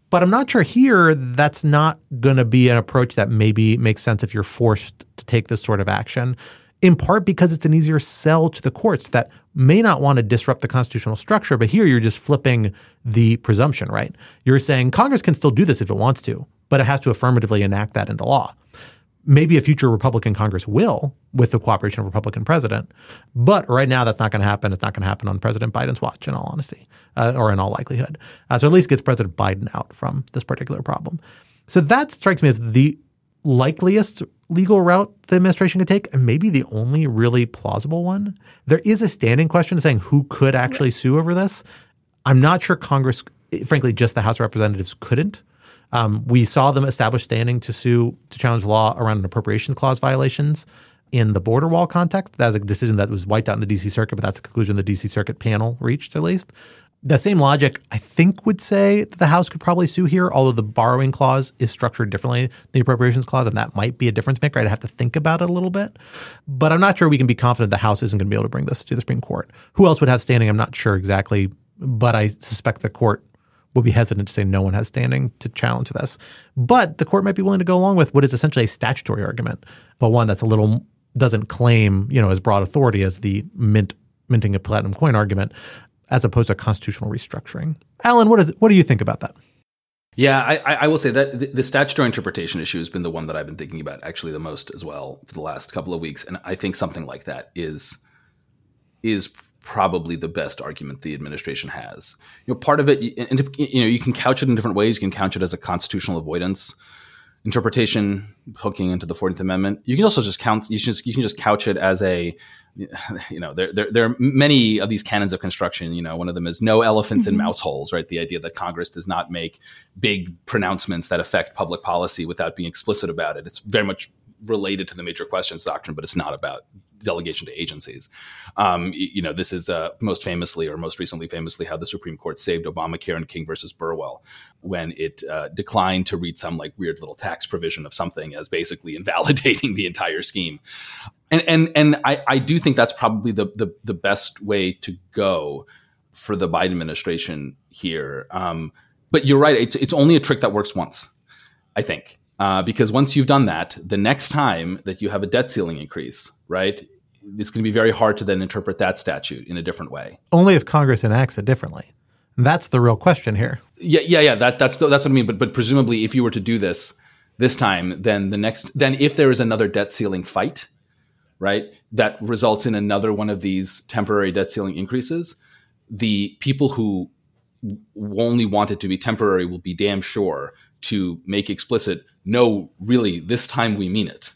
But I'm not sure here that's not going to be an approach that maybe makes sense if you're forced to take this sort of action in part because it's an easier sell to the courts that may not want to disrupt the constitutional structure. But here you're just flipping the presumption, right? You're saying Congress can still do this if it wants to, but it has to affirmatively enact that into law. Maybe a future Republican Congress will with the cooperation of a Republican president. But right now, that's not going to happen. It's not going to happen on President Biden's watch, in all honesty, uh, or in all likelihood. Uh, so at least gets President Biden out from this particular problem. So that strikes me as the likeliest legal route the administration could take, and maybe the only really plausible one. There is a standing question saying who could actually sue over this. I'm not sure Congress, frankly, just the House of Representatives couldn't. Um, we saw them establish standing to sue to challenge law around an appropriation clause violations in the border wall context. That was a decision that was wiped out in the DC Circuit, but that's a conclusion the DC Circuit panel reached at least. The same logic, I think, would say that the House could probably sue here, although the borrowing clause is structured differently than the appropriations clause, and that might be a difference maker. I'd have to think about it a little bit. But I'm not sure we can be confident the House isn't going to be able to bring this to the Supreme Court. Who else would have standing? I'm not sure exactly, but I suspect the court will be hesitant to say no one has standing to challenge this. But the court might be willing to go along with what is essentially a statutory argument, but one that's a little doesn't claim, you know, as broad authority as the mint minting a platinum coin argument, as opposed to constitutional restructuring. Alan, what is what do you think about that? Yeah, I, I will say that the, the statutory interpretation issue has been the one that I've been thinking about actually the most as well for the last couple of weeks, and I think something like that is is probably the best argument the administration has. You know, part of it, and you know, you can couch it in different ways. You can couch it as a constitutional avoidance interpretation, hooking into the Fourteenth Amendment. You can also just count. You can just you can just couch it as a you know, there, there, there are many of these canons of construction. You know, one of them is no elephants mm-hmm. in mouse holes, right? The idea that Congress does not make big pronouncements that affect public policy without being explicit about it. It's very much related to the major questions doctrine, but it's not about delegation to agencies. Um, you know, this is uh, most famously or most recently famously how the Supreme Court saved Obamacare and King versus Burwell when it uh, declined to read some like weird little tax provision of something as basically invalidating the entire scheme. And and and I, I do think that's probably the, the the best way to go for the Biden administration here. Um, but you're right; it's it's only a trick that works once, I think. Uh, because once you've done that, the next time that you have a debt ceiling increase, right, it's going to be very hard to then interpret that statute in a different way. Only if Congress enacts it differently. That's the real question here. Yeah, yeah, yeah. That, that's that's what I mean. But but presumably, if you were to do this this time, then the next, then if there is another debt ceiling fight, right, that results in another one of these temporary debt ceiling increases, the people who only want it to be temporary will be damn sure to make explicit no, really, this time we mean it.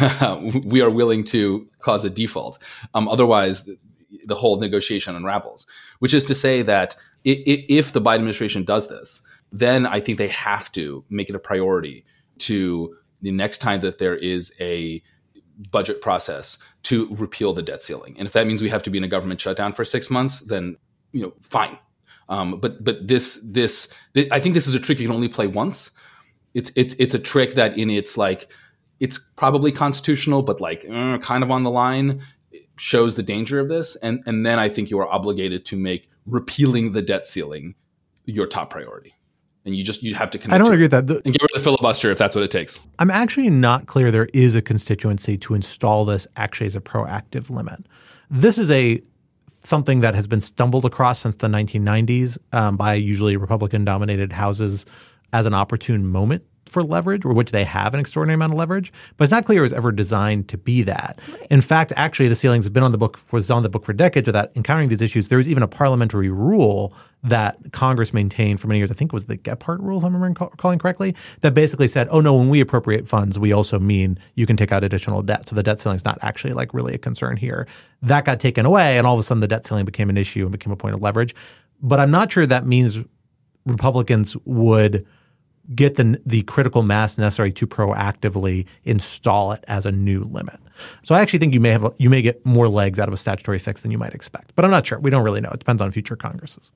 we are willing to cause a default. Um, otherwise, the, the, whole negotiation unravels. Which is to say that if, if the Biden administration does this, then I think they have to make it a priority to the next time that there is a budget process to repeal the debt ceiling. And if that means we have to be in a government shutdown for six months, then you know, fine. Um, but but this, this this I think this is a trick you can only play once it's it's it's a trick that in its like it's probably constitutional, but like uh, kind of on the line shows the danger of this, and and then I think you are obligated to make repealing the debt ceiling your top priority. And you just you have to. I don't agree with that. The, and get rid of the filibuster if that's what it takes. I'm actually not clear there is a constituency to install this actually as a proactive limit. This is a something that has been stumbled across since the 1990s um, by usually Republican dominated houses as an opportune moment for leverage, or which they have an extraordinary amount of leverage, but it's not clear it was ever designed to be that. Right. In fact, actually, the ceilings have been on the book was on the book for decades without encountering these issues. There was even a parliamentary rule that Congress maintained for many years. I think it was the Gephardt rule, if I'm recalling correctly, that basically said, "Oh no, when we appropriate funds, we also mean you can take out additional debt." So the debt ceiling is not actually like really a concern here. That got taken away, and all of a sudden the debt ceiling became an issue and became a point of leverage. But I'm not sure that means Republicans would get the, the critical mass necessary to proactively install it as a new limit. So I actually think you may have a, you may get more legs out of a statutory fix than you might expect, but I'm not sure. We don't really know. It depends on future Congresses.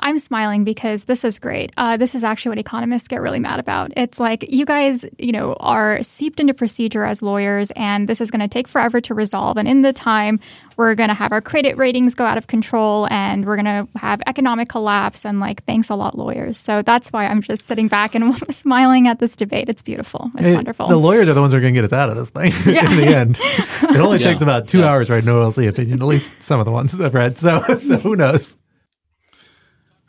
I'm smiling because this is great. Uh, this is actually what economists get really mad about. It's like you guys, you know, are seeped into procedure as lawyers, and this is going to take forever to resolve. And in the time, we're going to have our credit ratings go out of control, and we're going to have economic collapse. And like, thanks a lot, lawyers. So that's why I'm just sitting back and smiling at this debate. It's beautiful. It's It- wonderful. The lawyers are the ones who are going to get us out of this thing in the end. It only Yeah. takes about two Yeah. hours to write an OLC opinion, at least some of the ones I've read. So, so who knows?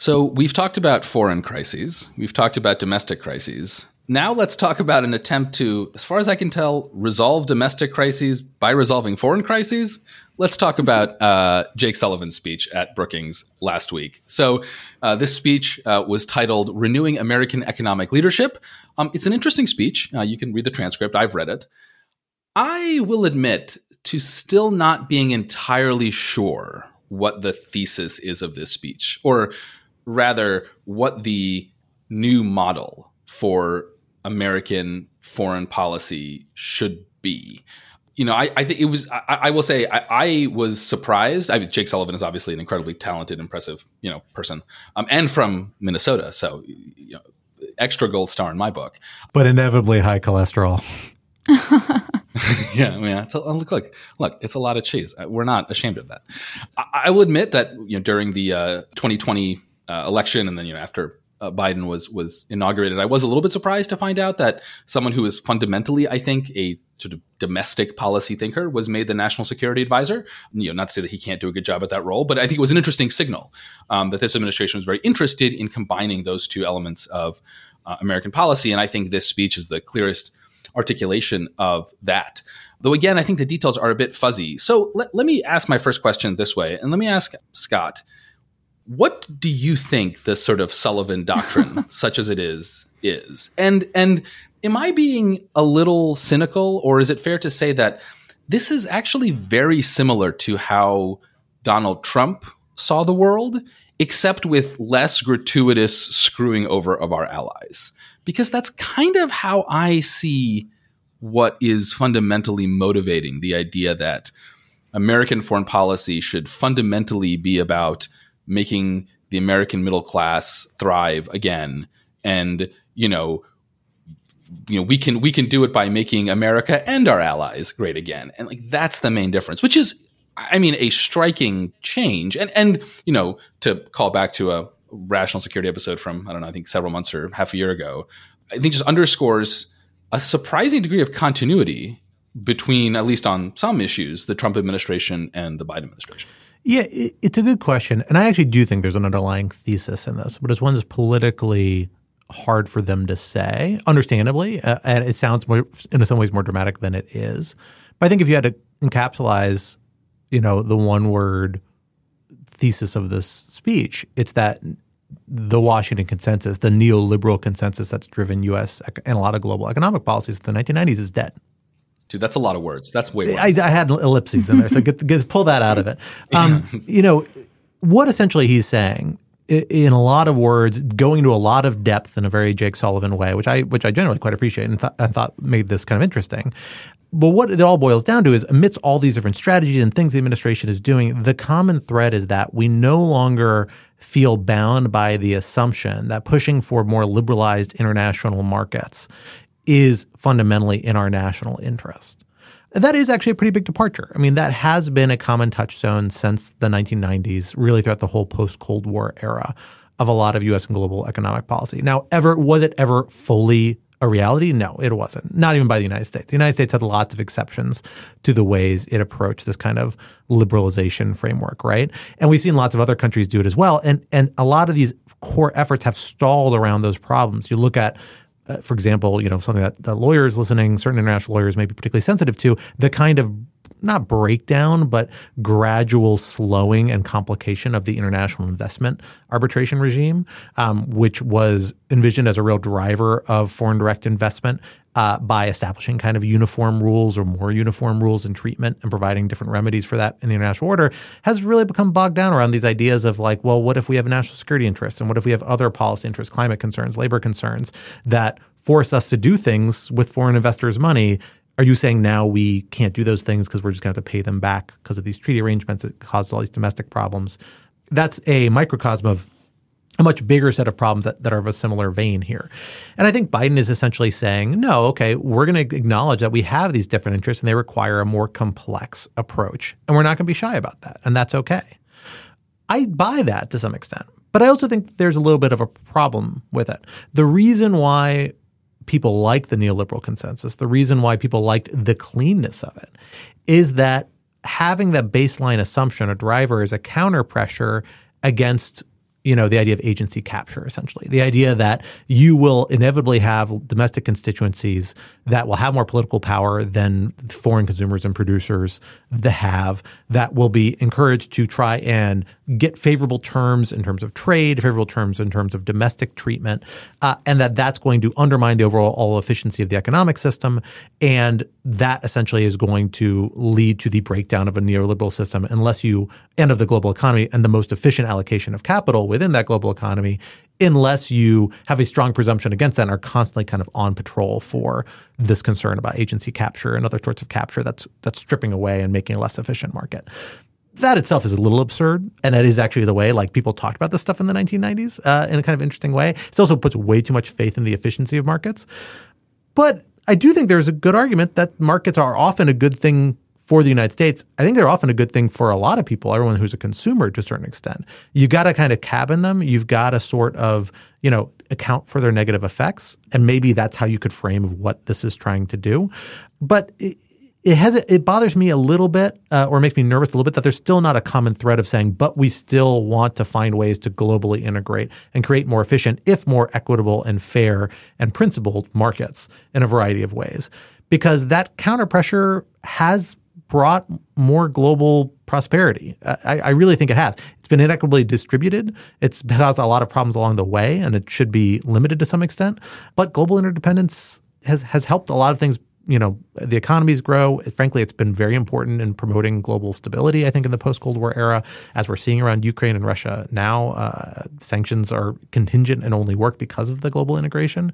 So we've talked about foreign crises. We've talked about domestic crises. Now let's talk about an attempt to, as far as I can tell, resolve domestic crises by resolving foreign crises. Let's talk about uh, Jake Sullivan's speech at Brookings last week. So uh, this speech uh, was titled "Renewing American Economic Leadership." Um, it's an interesting speech. Uh, you can read the transcript. I've read it. I will admit to still not being entirely sure what the thesis is of this speech, or rather, what the new model for American foreign policy should be. You know, I, I think it was. I, I will say I, I was surprised. I mean, Jake Sullivan is obviously an incredibly talented, impressive, you know, person, um, and from Minnesota. So, you know, extra gold star in my book. But inevitably high cholesterol. yeah, mean, it's a, look, look, look, it's a lot of cheese. Uh, We're not ashamed of that. I, I will admit that you know during the uh, 2020 uh, election, and then you know after uh, Biden was was inaugurated, I was a little bit surprised to find out that someone who is fundamentally, I think, a sort of domestic policy thinker was made the national security advisor. You know, not to say that he can't do a good job at that role, but I think it was an interesting signal um, that this administration was very interested in combining those two elements of uh, American policy, and I think this speech is the clearest articulation of that. Though again, I think the details are a bit fuzzy. So let, let me ask my first question this way, and let me ask Scott, what do you think the sort of Sullivan doctrine, such as it is, is? And and am I being a little cynical, or is it fair to say that this is actually very similar to how Donald Trump saw the world, except with less gratuitous screwing over of our allies? Because that's kind of how I see what is fundamentally motivating the idea that American foreign policy should fundamentally be about making the American middle class thrive again. And, you know, you know, we can we can do it by making America and our allies great again. And like that's the main difference, which is I mean a striking change. And and you know, to call back to a rational security episode from I don't know, I think several months or half a year ago, I think just underscores a surprising degree of continuity between, at least on some issues, the Trump administration and the Biden administration. Yeah, it, it's a good question. And I actually do think there's an underlying thesis in this, but it's one that's politically hard for them to say, understandably. Uh, and it sounds more, in some ways more dramatic than it is. But I think if you had to encapsulize, you know, the one word thesis of this speech, it's that the Washington consensus, the neoliberal consensus that's driven U.S. and a lot of global economic policies in the 1990s is dead. Dude, that's a lot of words. That's way more. I, I had ellipses in there, so get, get pull that out of it. Um, you know, what essentially he's saying in a lot of words, going into a lot of depth in a very Jake Sullivan way, which I which I generally quite appreciate and th- I thought made this kind of interesting. But what it all boils down to is, amidst all these different strategies and things the administration is doing, the common thread is that we no longer feel bound by the assumption that pushing for more liberalized international markets is fundamentally in our national interest. That is actually a pretty big departure. I mean, that has been a common touchstone since the 1990s, really throughout the whole post Cold War era of a lot of US and global economic policy. Now, ever was it ever fully a reality? No, it wasn't. Not even by the United States. The United States had lots of exceptions to the ways it approached this kind of liberalization framework, right? And we've seen lots of other countries do it as well. And and a lot of these core efforts have stalled around those problems. You look at uh, for example, you know, something that, that lawyers listening, certain international lawyers may be particularly sensitive to, the kind of not breakdown, but gradual slowing and complication of the international investment arbitration regime, um, which was envisioned as a real driver of foreign direct investment uh, by establishing kind of uniform rules or more uniform rules and treatment and providing different remedies for that in the international order, has really become bogged down around these ideas of like, well, what if we have national security interests and what if we have other policy interests, climate concerns, labor concerns that force us to do things with foreign investors' money are you saying now we can't do those things because we're just going to have to pay them back because of these treaty arrangements that caused all these domestic problems? That's a microcosm of a much bigger set of problems that, that are of a similar vein here. And I think Biden is essentially saying, no, okay, we're going to acknowledge that we have these different interests and they require a more complex approach. And we're not going to be shy about that. And that's okay. I buy that to some extent. But I also think there's a little bit of a problem with it. The reason why people like the neoliberal consensus, the reason why people liked the cleanness of it, is that having that baseline assumption, a driver is a counter pressure against you know, the idea of agency capture, essentially. The idea that you will inevitably have domestic constituencies that will have more political power than foreign consumers and producers that have, that will be encouraged to try and get favorable terms in terms of trade, favorable terms in terms of domestic treatment, uh, and that that's going to undermine the overall efficiency of the economic system. And that essentially is going to lead to the breakdown of a neoliberal system unless you, end of the global economy and the most efficient allocation of capital within that global economy, unless you have a strong presumption against that and are constantly kind of on patrol for this concern about agency capture and other sorts of capture that's that's stripping away and making a less efficient market. That itself is a little absurd, and that is actually the way like people talked about this stuff in the 1990s uh, in a kind of interesting way. It also puts way too much faith in the efficiency of markets, but I do think there's a good argument that markets are often a good thing for the United States, I think they're often a good thing for a lot of people, everyone who's a consumer to a certain extent. You got to kind of cabin them. You've got to sort of, you know, account for their negative effects. And maybe that's how you could frame of what this is trying to do. But it has it bothers me a little bit uh, or makes me nervous a little bit that there's still not a common thread of saying but we still want to find ways to globally integrate and create more efficient if more equitable and fair and principled markets in a variety of ways because that counter pressure has brought more global prosperity. I, I, really think it has. It's been inequitably distributed. It's caused a lot of problems along the way, and it should be limited to some extent. But global interdependence has has helped a lot of things you know, the economies grow. Frankly, it's been very important in promoting global stability, I think, in the post Cold War era. As we're seeing around Ukraine and Russia now, uh, sanctions are contingent and only work because of the global integration.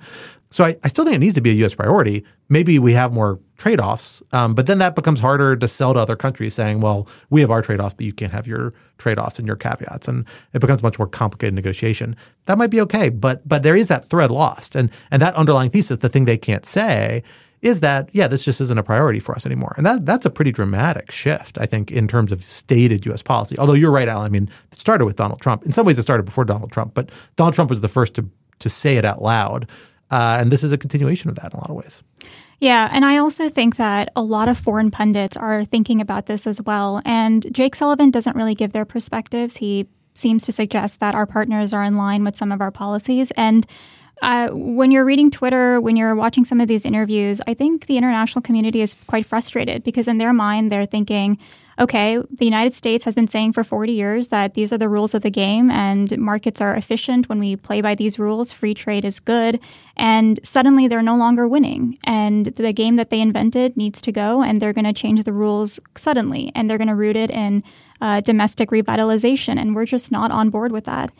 So I, I, still think it needs to be a U.S. priority. Maybe we have more trade offs, um, but then that becomes harder to sell to other countries saying, well, we have our trade offs, but you can't have your trade offs and your caveats. And it becomes much more complicated negotiation. That might be okay, but but there is that thread lost. And, and that underlying thesis, the thing they can't say, is that yeah, this just isn't a priority for us anymore, and that that's a pretty dramatic shift, I think, in terms of stated U.S. policy. Although you're right, Al. I mean, it started with Donald Trump. In some ways, it started before Donald Trump, but Donald Trump was the first to to say it out loud, uh, and this is a continuation of that in a lot of ways. Yeah, and I also think that a lot of foreign pundits are thinking about this as well. And Jake Sullivan doesn't really give their perspectives. He seems to suggest that our partners are in line with some of our policies. And uh, when you're reading Twitter, when you're watching some of these interviews, I think the international community is quite frustrated because in their mind, they're thinking, okay, the United States has been saying for 40 years that these are the rules of the game and markets are efficient when we play by these rules, free trade is good. And suddenly they're no longer winning. And the game that they invented needs to go, and they're going to change the rules suddenly, and they're going to root it in uh, domestic revitalization. And we're just not on board with that.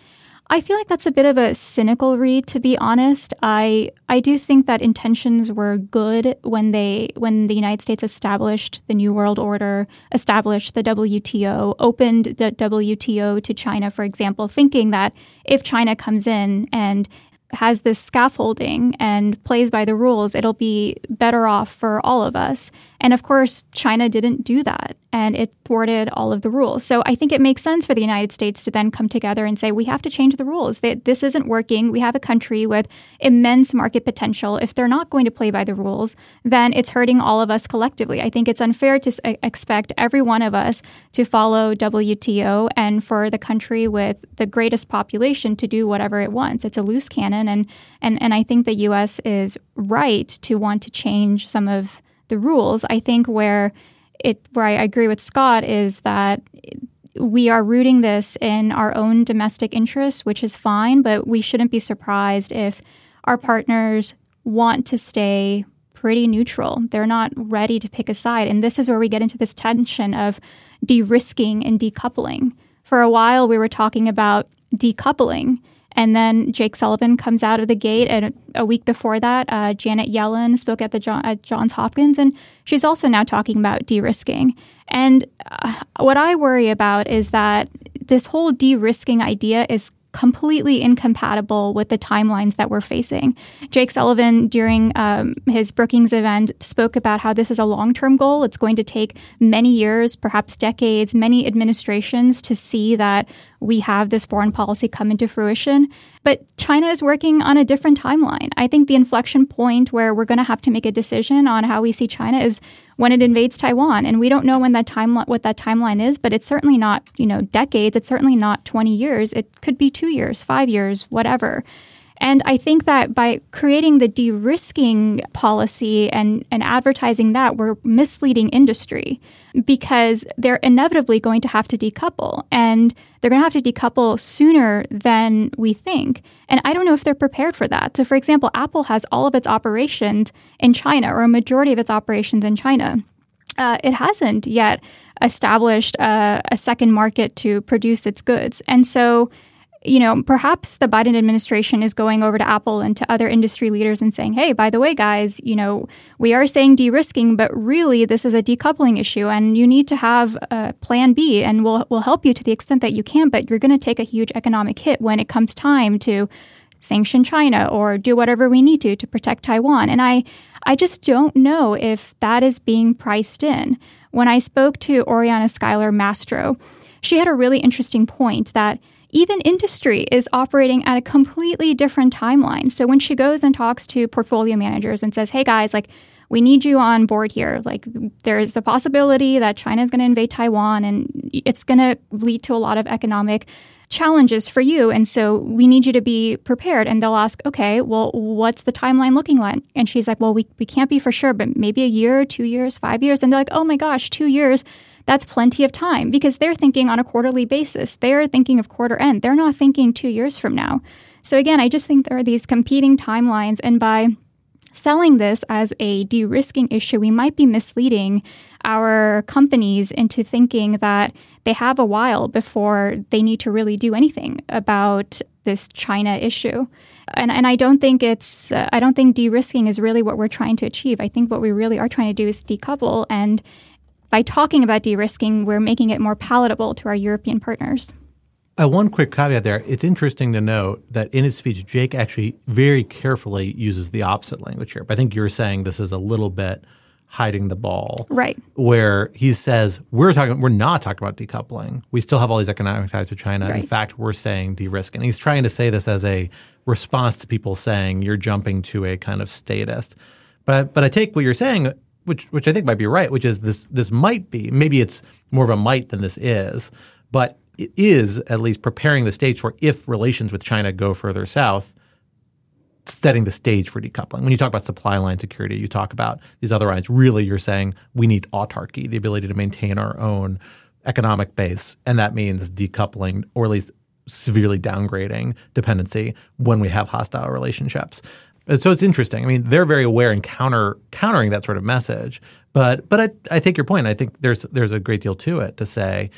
I feel like that's a bit of a cynical read, to be honest. I I do think that intentions were good when they when the United States established the New World Order, established the WTO, opened the WTO to China, for example, thinking that if China comes in and has this scaffolding and plays by the rules, it'll be better off for all of us. And of course, China didn't do that and it thwarted all of the rules. So I think it makes sense for the United States to then come together and say, we have to change the rules. This isn't working. We have a country with immense market potential. If they're not going to play by the rules, then it's hurting all of us collectively. I think it's unfair to expect every one of us to follow WTO and for the country with the greatest population to do whatever it wants. It's a loose cannon. And, and, and I think the U.S. is right to want to change some of the rules. I think where it where I agree with Scott is that we are rooting this in our own domestic interests, which is fine, but we shouldn't be surprised if our partners want to stay pretty neutral. They're not ready to pick a side. And this is where we get into this tension of de risking and decoupling. For a while, we were talking about decoupling. And then Jake Sullivan comes out of the gate, and a week before that, uh, Janet Yellen spoke at the at Johns Hopkins, and she's also now talking about de-risking. And uh, what I worry about is that this whole de-risking idea is completely incompatible with the timelines that we're facing. Jake Sullivan, during um, his Brookings event, spoke about how this is a long term goal. It's going to take many years, perhaps decades, many administrations to see that we have this foreign policy come into fruition. But China is working on a different timeline. I think the inflection point where we're going to have to make a decision on how we see China is when it invades Taiwan. And we don't know when that timeline what that timeline is, but it's certainly not, you know, decades. It's certainly not 20 years. It could be 2 years, 5 years, whatever. And I think that by creating the de risking policy and, and advertising that, we're misleading industry because they're inevitably going to have to decouple. And they're going to have to decouple sooner than we think. And I don't know if they're prepared for that. So, for example, Apple has all of its operations in China, or a majority of its operations in China. Uh, it hasn't yet established a, a second market to produce its goods. And so, you know, perhaps the Biden administration is going over to Apple and to other industry leaders and saying, hey, by the way, guys, you know, we are saying de risking, but really this is a decoupling issue and you need to have a plan B and we'll, we'll help you to the extent that you can, but you're going to take a huge economic hit when it comes time to sanction China or do whatever we need to to protect Taiwan. And I, I just don't know if that is being priced in. When I spoke to Oriana Skylar Mastro, she had a really interesting point that even industry is operating at a completely different timeline. So when she goes and talks to portfolio managers and says, hey guys, like, we need you on board here. Like, there's a possibility that China is going to invade Taiwan and it's going to lead to a lot of economic challenges for you. And so we need you to be prepared. And they'll ask, okay, well, what's the timeline looking like? And she's like, well, we, we can't be for sure, but maybe a year, two years, five years. And they're like, oh my gosh, two years that's plenty of time because they're thinking on a quarterly basis. They're thinking of quarter end. They're not thinking two years from now. So again, I just think there are these competing timelines. And by selling this as a de risking issue, we might be misleading our companies into thinking that they have a while before they need to really do anything about this China issue. And, and I don't think it's uh, I don't think de-risking is really what we're trying to achieve. I think what we really are trying to do is decouple and by talking about de risking, we're making it more palatable to our European partners. Uh, one quick caveat there. It's interesting to note that in his speech, Jake actually very carefully uses the opposite language here. But I think you're saying this is a little bit hiding the ball. Right. Where he says, we're talking we're not talking about decoupling. We still have all these economic ties to China. Right. In fact, we're saying de-risk. And he's trying to say this as a response to people saying you're jumping to a kind of statist. But but I take what you're saying which which I think might be right, which is this this might be maybe it's more of a might than this is, but it is at least preparing the stage for if relations with China go further south, setting the stage for decoupling. When you talk about supply line security, you talk about these other lines. Really, you're saying we need autarky, the ability to maintain our own economic base, and that means decoupling or at least severely downgrading dependency when we have hostile relationships. So it's interesting. I mean, they're very aware and counter countering that sort of message. But but I, I take your point. I think there's there's a great deal to it to say,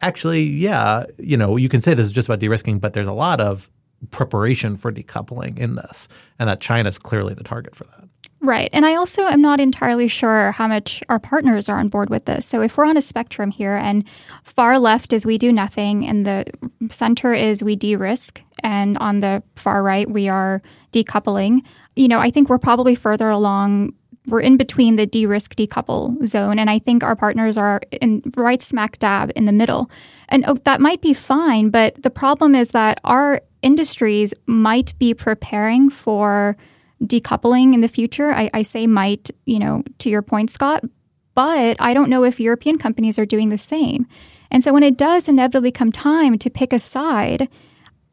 actually, yeah, you know, you can say this is just about de-risking, but there's a lot of preparation for decoupling in this, and that China's clearly the target for that. Right. And I also am not entirely sure how much our partners are on board with this. So if we're on a spectrum here and far left is we do nothing and the center is we de risk, and on the far right, we are decoupling, you know, I think we're probably further along. We're in between the de risk decouple zone. And I think our partners are in right smack dab in the middle. And oh, that might be fine. But the problem is that our industries might be preparing for decoupling in the future. I, I say might, you know, to your point, Scott, but I don't know if European companies are doing the same. And so when it does inevitably come time to pick a side,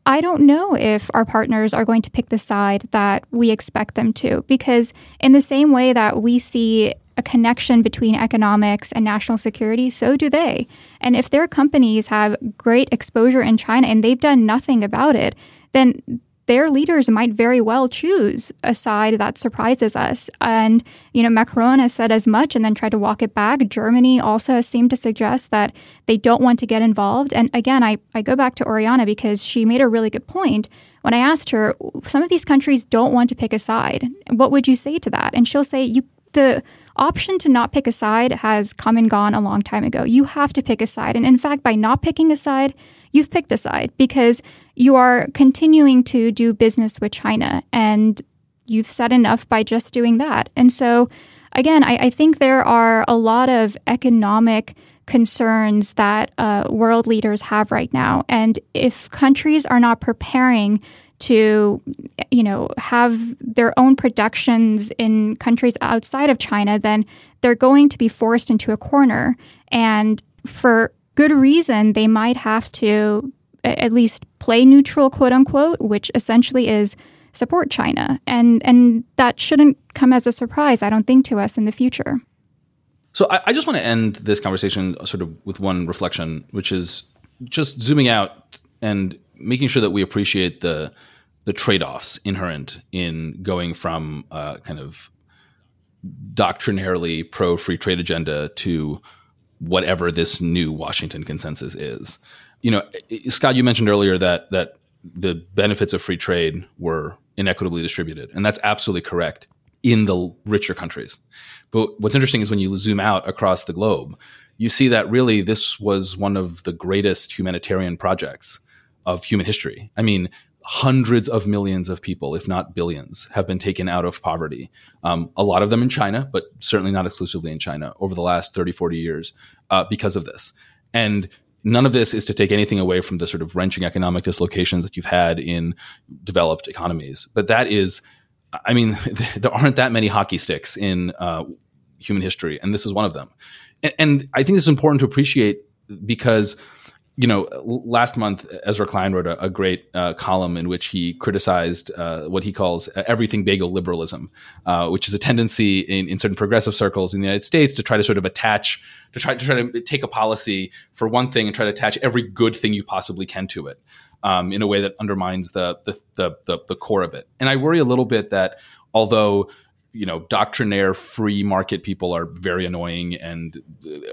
I don't know if our partners are going to pick the side that we expect them to, because in the same way that we see a connection between economics and national security, so do they. And if their companies have great exposure in China and they've done nothing about it, then their leaders might very well choose a side that surprises us. And, you know, Macron has said as much and then tried to walk it back. Germany also has seemed to suggest that they don't want to get involved. And again, I, I go back to Oriana because she made a really good point. When I asked her, some of these countries don't want to pick a side. What would you say to that? And she'll say, you the option to not pick a side has come and gone a long time ago. You have to pick a side. And in fact, by not picking a side, you've picked a side because you are continuing to do business with China. And you've said enough by just doing that. And so, again, I, I think there are a lot of economic concerns that uh, world leaders have right now. And if countries are not preparing to, you know, have their own productions in countries outside of China, then they're going to be forced into a corner. And for good reason, they might have to at least play neutral, quote unquote, which essentially is support China. And, and that shouldn't come as a surprise, I don't think, to us in the future. So I, I just want to end this conversation sort of with one reflection, which is just zooming out and making sure that we appreciate the the trade offs inherent in going from uh, kind of doctrinarily pro free trade agenda to whatever this new Washington consensus is. You know, Scott, you mentioned earlier that that the benefits of free trade were inequitably distributed. And that's absolutely correct in the richer countries. But what's interesting is when you zoom out across the globe, you see that really this was one of the greatest humanitarian projects of human history. I mean, hundreds of millions of people, if not billions, have been taken out of poverty. Um, a lot of them in China, but certainly not exclusively in China over the last 30, 40 years uh, because of this. And none of this is to take anything away from the sort of wrenching economic dislocations that you've had in developed economies. But that is, I mean, there aren't that many hockey sticks in uh, human history, and this is one of them. And, and I think is important to appreciate because you know, last month Ezra Klein wrote a, a great uh, column in which he criticized uh, what he calls uh, everything bagel liberalism, uh, which is a tendency in, in, certain progressive circles in the United States to try to sort of attach, to try to try to take a policy for one thing and try to attach every good thing you possibly can to it. Um, in a way that undermines the, the the, the the core of it, and I worry a little bit that although you know doctrinaire free market people are very annoying and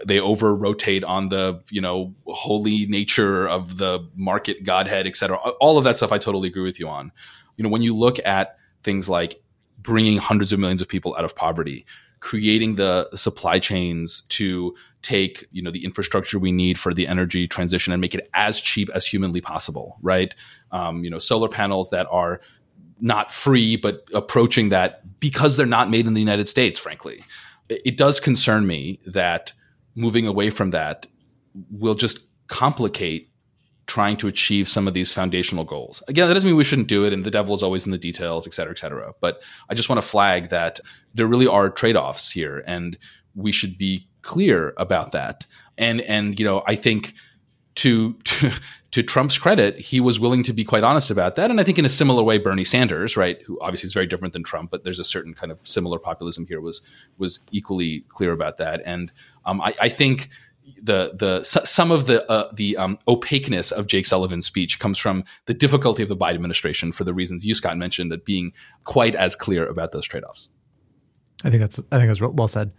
they over rotate on the you know holy nature of the market godhead etc all of that stuff i totally agree with you on. You know when you look at things like bringing hundreds of millions of people out of poverty creating the supply chains to take you know the infrastructure we need for the energy transition and make it as cheap as humanly possible right? Um, you know solar panels that are not free, but approaching that because they're not made in the United States, frankly. It does concern me that moving away from that will just complicate trying to achieve some of these foundational goals. Again, that doesn't mean we shouldn't do it, and the devil is always in the details, et cetera, et cetera. But I just want to flag that there really are trade offs here, and we should be clear about that. And and you know, I think to, to to Trump's credit, he was willing to be quite honest about that. And I think in a similar way, Bernie Sanders, right, who obviously is very different than Trump, but there's a certain kind of similar populism here, was was equally clear about that. And um, I, I, think the the some of the uh, the um, opaqueness of Jake Sullivan's speech comes from the difficulty of the Biden administration for the reasons you Scott mentioned, that being quite as clear about those trade offs. I think that's I think that's well said.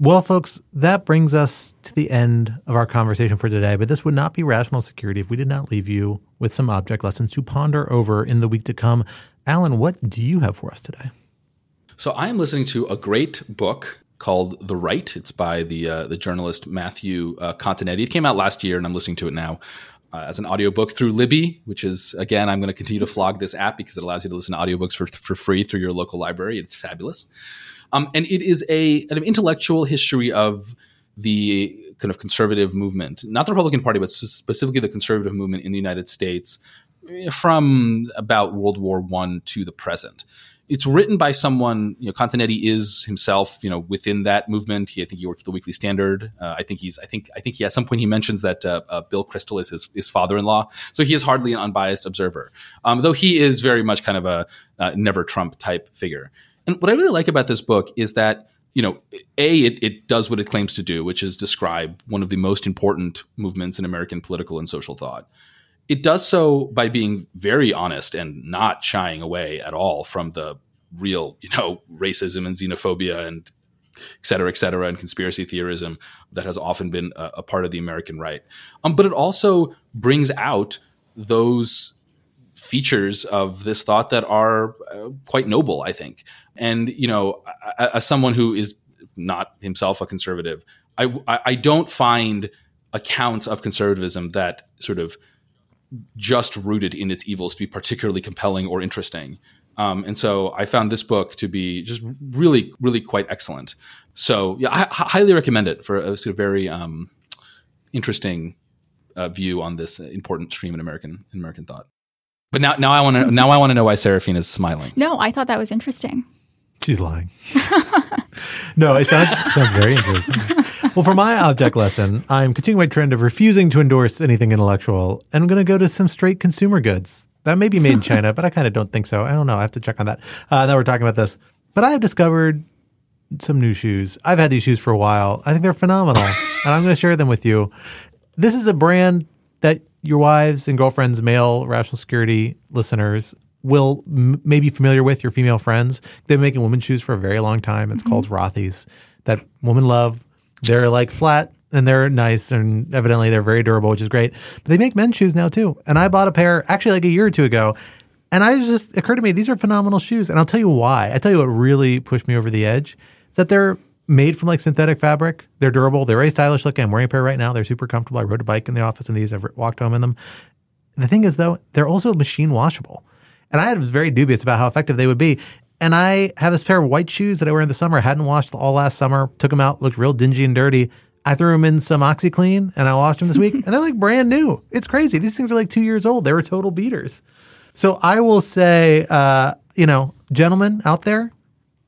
Well, folks, that brings us to the end of our conversation for today. But this would not be rational security if we did not leave you with some object lessons to ponder over in the week to come. Alan, what do you have for us today? So I am listening to a great book called The Right. It's by the uh, the journalist Matthew uh, Continetti. It came out last year, and I'm listening to it now. Uh, as an audiobook through Libby, which is again, I'm going to continue to flog this app because it allows you to listen to audiobooks for for free through your local library. It's fabulous. Um, and it is a an intellectual history of the kind of conservative movement, not the Republican Party, but specifically the conservative movement in the United States from about World War One to the present. It's written by someone, you know, Continetti is himself, you know, within that movement. He, I think he worked for the Weekly Standard. Uh, I think he's, I think, I think he at some point he mentions that uh, uh, Bill Kristol is his, his father-in-law. So he is hardly an unbiased observer, um, though he is very much kind of a uh, never Trump type figure. And what I really like about this book is that, you know, A, it, it does what it claims to do, which is describe one of the most important movements in American political and social thought. It does so by being very honest and not shying away at all from the real, you know, racism and xenophobia and et cetera, et cetera, and conspiracy theorism that has often been a, a part of the American right. Um, but it also brings out those features of this thought that are uh, quite noble, I think. And you know, as someone who is not himself a conservative, I, I don't find accounts of conservatism that sort of just rooted in its evils to be particularly compelling or interesting. Um, and so I found this book to be just really, really quite excellent. So yeah, I, highly recommend it for a sort of very um, interesting uh, view on this important stream in American in American thought. But now, now I want to now I want to know why Saraphin is smiling. No, I thought that was interesting. She's lying. no, it sounds sounds very interesting. Well, for my object lesson, I'm continuing my trend of refusing to endorse anything intellectual, and I'm going to go to some straight consumer goods. That may be made in China, but I kind of don't think so. I don't know. I have to check on that. Uh, now we're talking about this, but I have discovered some new shoes. I've had these shoes for a while. I think they're phenomenal, and I'm going to share them with you. This is a brand that your wives and girlfriends, male rational security listeners, will m- maybe familiar with your female friends. They've been making women's shoes for a very long time. It's mm-hmm. called Rothy's that women love. They're like flat and they're nice and evidently they're very durable, which is great. But they make men's shoes now too. And I bought a pair actually like a year or two ago. And I just occurred to me these are phenomenal shoes. And I'll tell you why. I tell you what really pushed me over the edge is that they're made from like synthetic fabric. They're durable. They're very stylish looking. I'm wearing a pair right now. They're super comfortable. I rode a bike in the office in these. I've walked home in them. The thing is though, they're also machine washable. And I was very dubious about how effective they would be. And I have this pair of white shoes that I wear in the summer. I hadn't washed all last summer. Took them out, looked real dingy and dirty. I threw them in some OxiClean and I washed them this week, and they're like brand new. It's crazy. These things are like two years old. They were total beaters. So I will say, uh, you know, gentlemen out there,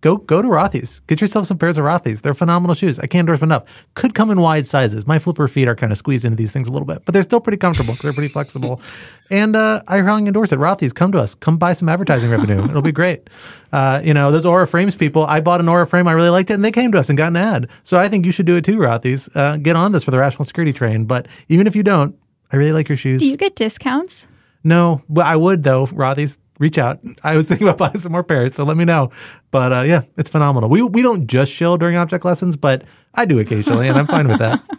go go to Rothy's. Get yourself some pairs of Rothy's. They're phenomenal shoes. I can't endorse them enough. Could come in wide sizes. My flipper feet are kind of squeezed into these things a little bit, but they're still pretty comfortable because they're pretty flexible. and uh, I highly endorse it. Rothy's, come to us. Come buy some advertising revenue. It'll be great. Uh, you know, those Aura Frames people, I bought an Aura Frame. I really liked it, and they came to us and got an ad. So I think you should do it too, Rothy's. Uh, get on this for the rational security train. But even if you don't, I really like your shoes. Do you get discounts? No, but I would though. Rothy's, reach out. I was thinking about buying some more pairs, so let me know. But uh, yeah, it's phenomenal. We we don't just chill during object lessons, but I do occasionally, and I'm fine with that.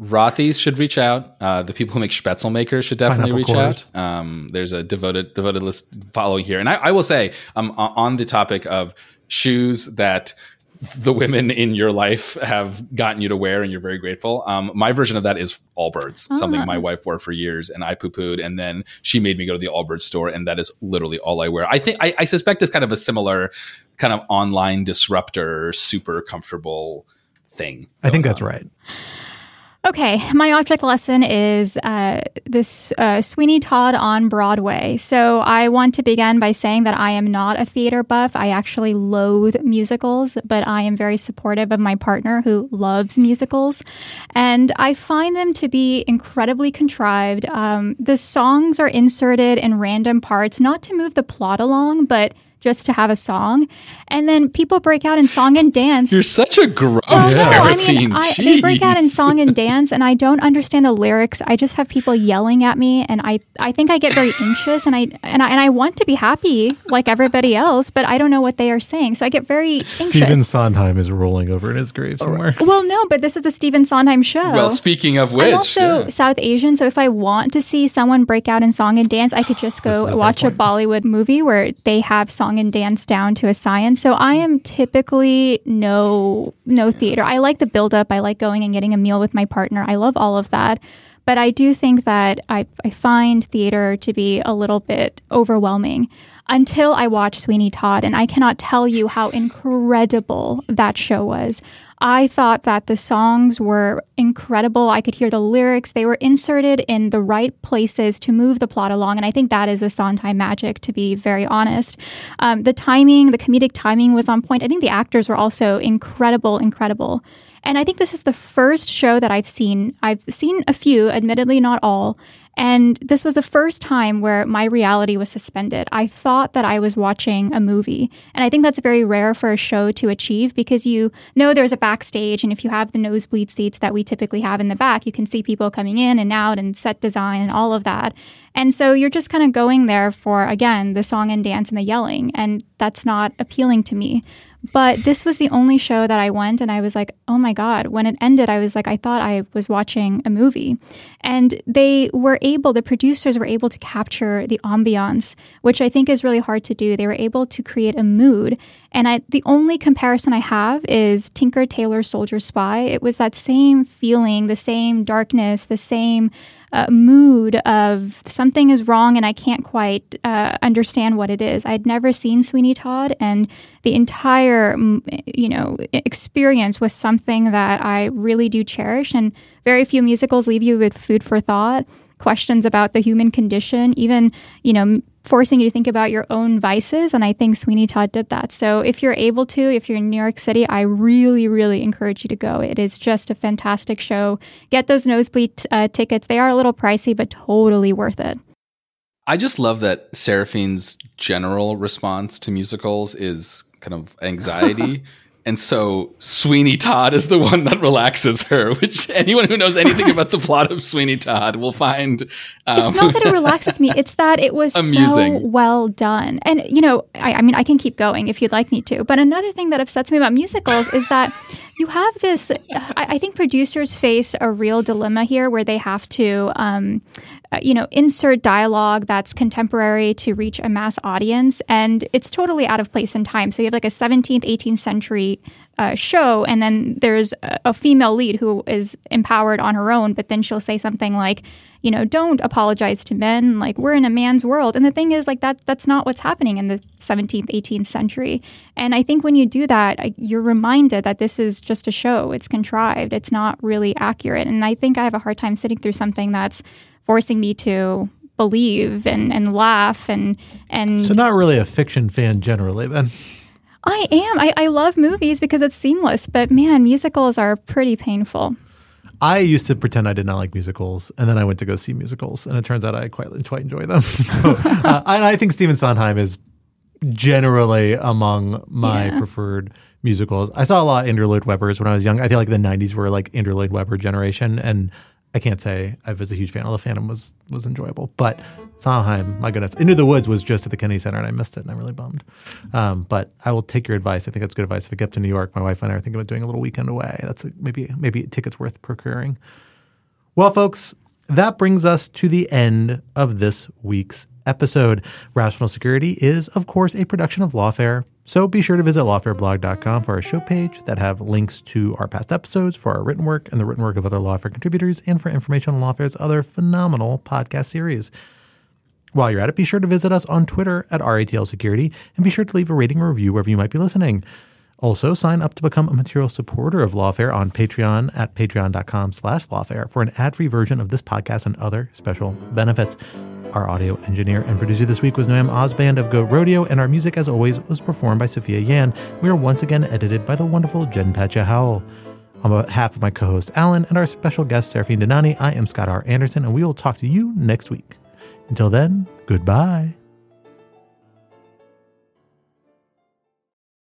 Rothy's should reach out. Uh, the people who make Spätzle makers should definitely reach out. Um, there's a devoted devoted list following here, and I, I will say um, on the topic of shoes that the women in your life have gotten you to wear and you're very grateful. Um, my version of that is Allbirds, uh-huh. something my wife wore for years and I poo pooed. And then she made me go to the Allbirds store and that is literally all I wear. I think, I, I suspect it's kind of a similar kind of online disruptor, super comfortable thing. I think that's on. right. Okay, my object lesson is uh, this uh, Sweeney Todd on Broadway. So I want to begin by saying that I am not a theater buff. I actually loathe musicals, but I am very supportive of my partner who loves musicals. And I find them to be incredibly contrived. Um, the songs are inserted in random parts, not to move the plot along, but just to have a song, and then people break out in song and dance. You're such a gross oh, no, I mean, I, they break out in song and dance, and I don't understand the lyrics. I just have people yelling at me, and I I think I get very anxious, and I and I and I want to be happy like everybody else, but I don't know what they are saying, so I get very anxious. Stephen Sondheim is rolling over in his grave oh, somewhere. Well, no, but this is a Stephen Sondheim show. Well, speaking of which, I'm also yeah. South Asian, so if I want to see someone break out in song and dance, I could just go watch a Bollywood movie where they have song song and dance down to a science. So I am typically no no theater. I like the build up. I like going and getting a meal with my partner. I love all of that. But I do think that I, I find theater to be a little bit overwhelming until I watched Sweeney Todd. And I cannot tell you how incredible that show was. I thought that the songs were incredible. I could hear the lyrics. They were inserted in the right places to move the plot along. And I think that is a Sondheim magic, to be very honest. Um, the timing, the comedic timing was on point. I think the actors were also incredible, incredible. And I think this is the first show that I've seen. I've seen a few, admittedly not all, and this was the first time where my reality was suspended. I thought that I was watching a movie. And I think that's very rare for a show to achieve because you know there's a backstage. And if you have the nosebleed seats that we typically have in the back, you can see people coming in and out and set design and all of that. And so you're just kind of going there for, again, the song and dance and the yelling. And that's not appealing to me. But this was the only show that I went, and I was like, oh my God. When it ended, I was like, I thought I was watching a movie. And they were able, the producers were able to capture the ambiance, which I think is really hard to do. They were able to create a mood. And I, the only comparison I have is Tinker Tailor Soldier Spy. It was that same feeling, the same darkness, the same uh, mood of something is wrong and I can't quite uh, understand what it is. I'd never seen Sweeney Todd, and the entire you know experience was something that I really do cherish. And very few musicals leave you with food for thought questions about the human condition, even, you know, forcing you to think about your own vices. And I think Sweeney Todd did that. So if you're able to, if you're in New York City, I really, really encourage you to go. It is just a fantastic show. Get those nosebleed uh, tickets. They are a little pricey, but totally worth it. I just love that Saraphin's general response to musicals is kind of anxiety. And so Sweeney Todd is the one that relaxes her, which anyone who knows anything about the plot of Sweeney Todd will find. Um, it's not that it relaxes me; it's that it was amusing. so well done. And you know, I, I mean, I can keep going if you'd like me to. But another thing that upsets me about musicals is that you have this. I, I, think producers face a real dilemma here, where they have to, um, uh, you know, insert dialogue that's contemporary to reach a mass audience, and it's totally out of place in time. So you have like a 17th, 18th century uh, show, and then there's a, a female lead who is empowered on her own, but then she'll say something like, you know, don't apologize to men. Like we're in a man's world. And the thing is, like that that's not what's happening in the 17th, 18th century. And I think when you do that, you're reminded that this is just a show. It's contrived. It's not really accurate. And I think I have a hard time sitting through something that's forcing me to believe and, and laugh and and so not really a fiction fan generally then I am. I, I love movies because it's seamless, but man, musicals are pretty painful. I used to pretend I did not like musicals, and then I went to go see musicals, and it turns out I quite quite enjoy them. so, uh, and I think Stephen Sondheim is generally among my yeah. preferred musicals. I saw a lot of Andrew Lloyd Webber's when I was young. I feel like the '90s were like Andrew Lloyd Webber generation, and I can't say I was a huge fan. the Phantom was was enjoyable, but Sondheim, my goodness, Into the Woods was just at the Kennedy Center, and I missed it, and I'm really bummed. Um, but I will take your advice. I think that's good advice. If I get up to New York, my wife and I are thinking about doing a little weekend away. That's a, maybe maybe tickets worth procuring. Well, folks, that brings us to the end of this week's episode. Rational Security is, of course, a production of Lawfare. So be sure to visit lawfareblog.com for our show page that have links to our past episodes, for our written work and the written work of other Lawfare contributors, and for information on Lawfare's other phenomenal podcast series. While you're at it, be sure to visit us on Twitter at RATL Security and be sure to leave a rating or review wherever you might be listening. Also, sign up to become a material supporter of Lawfare on Patreon at patreon.com slash lawfare for an ad-free version of this podcast and other special benefits. Our audio engineer and producer this week was Noam Osband of Goat Rodeo, and our music, as always, was performed by Sophia Yan. We are once again edited by the wonderful Jen Howell. On behalf of my co-host Alan and our special guest Saraphin Dhanani, I am Scott R. Anderson, and we will talk to you next week. Until then, goodbye.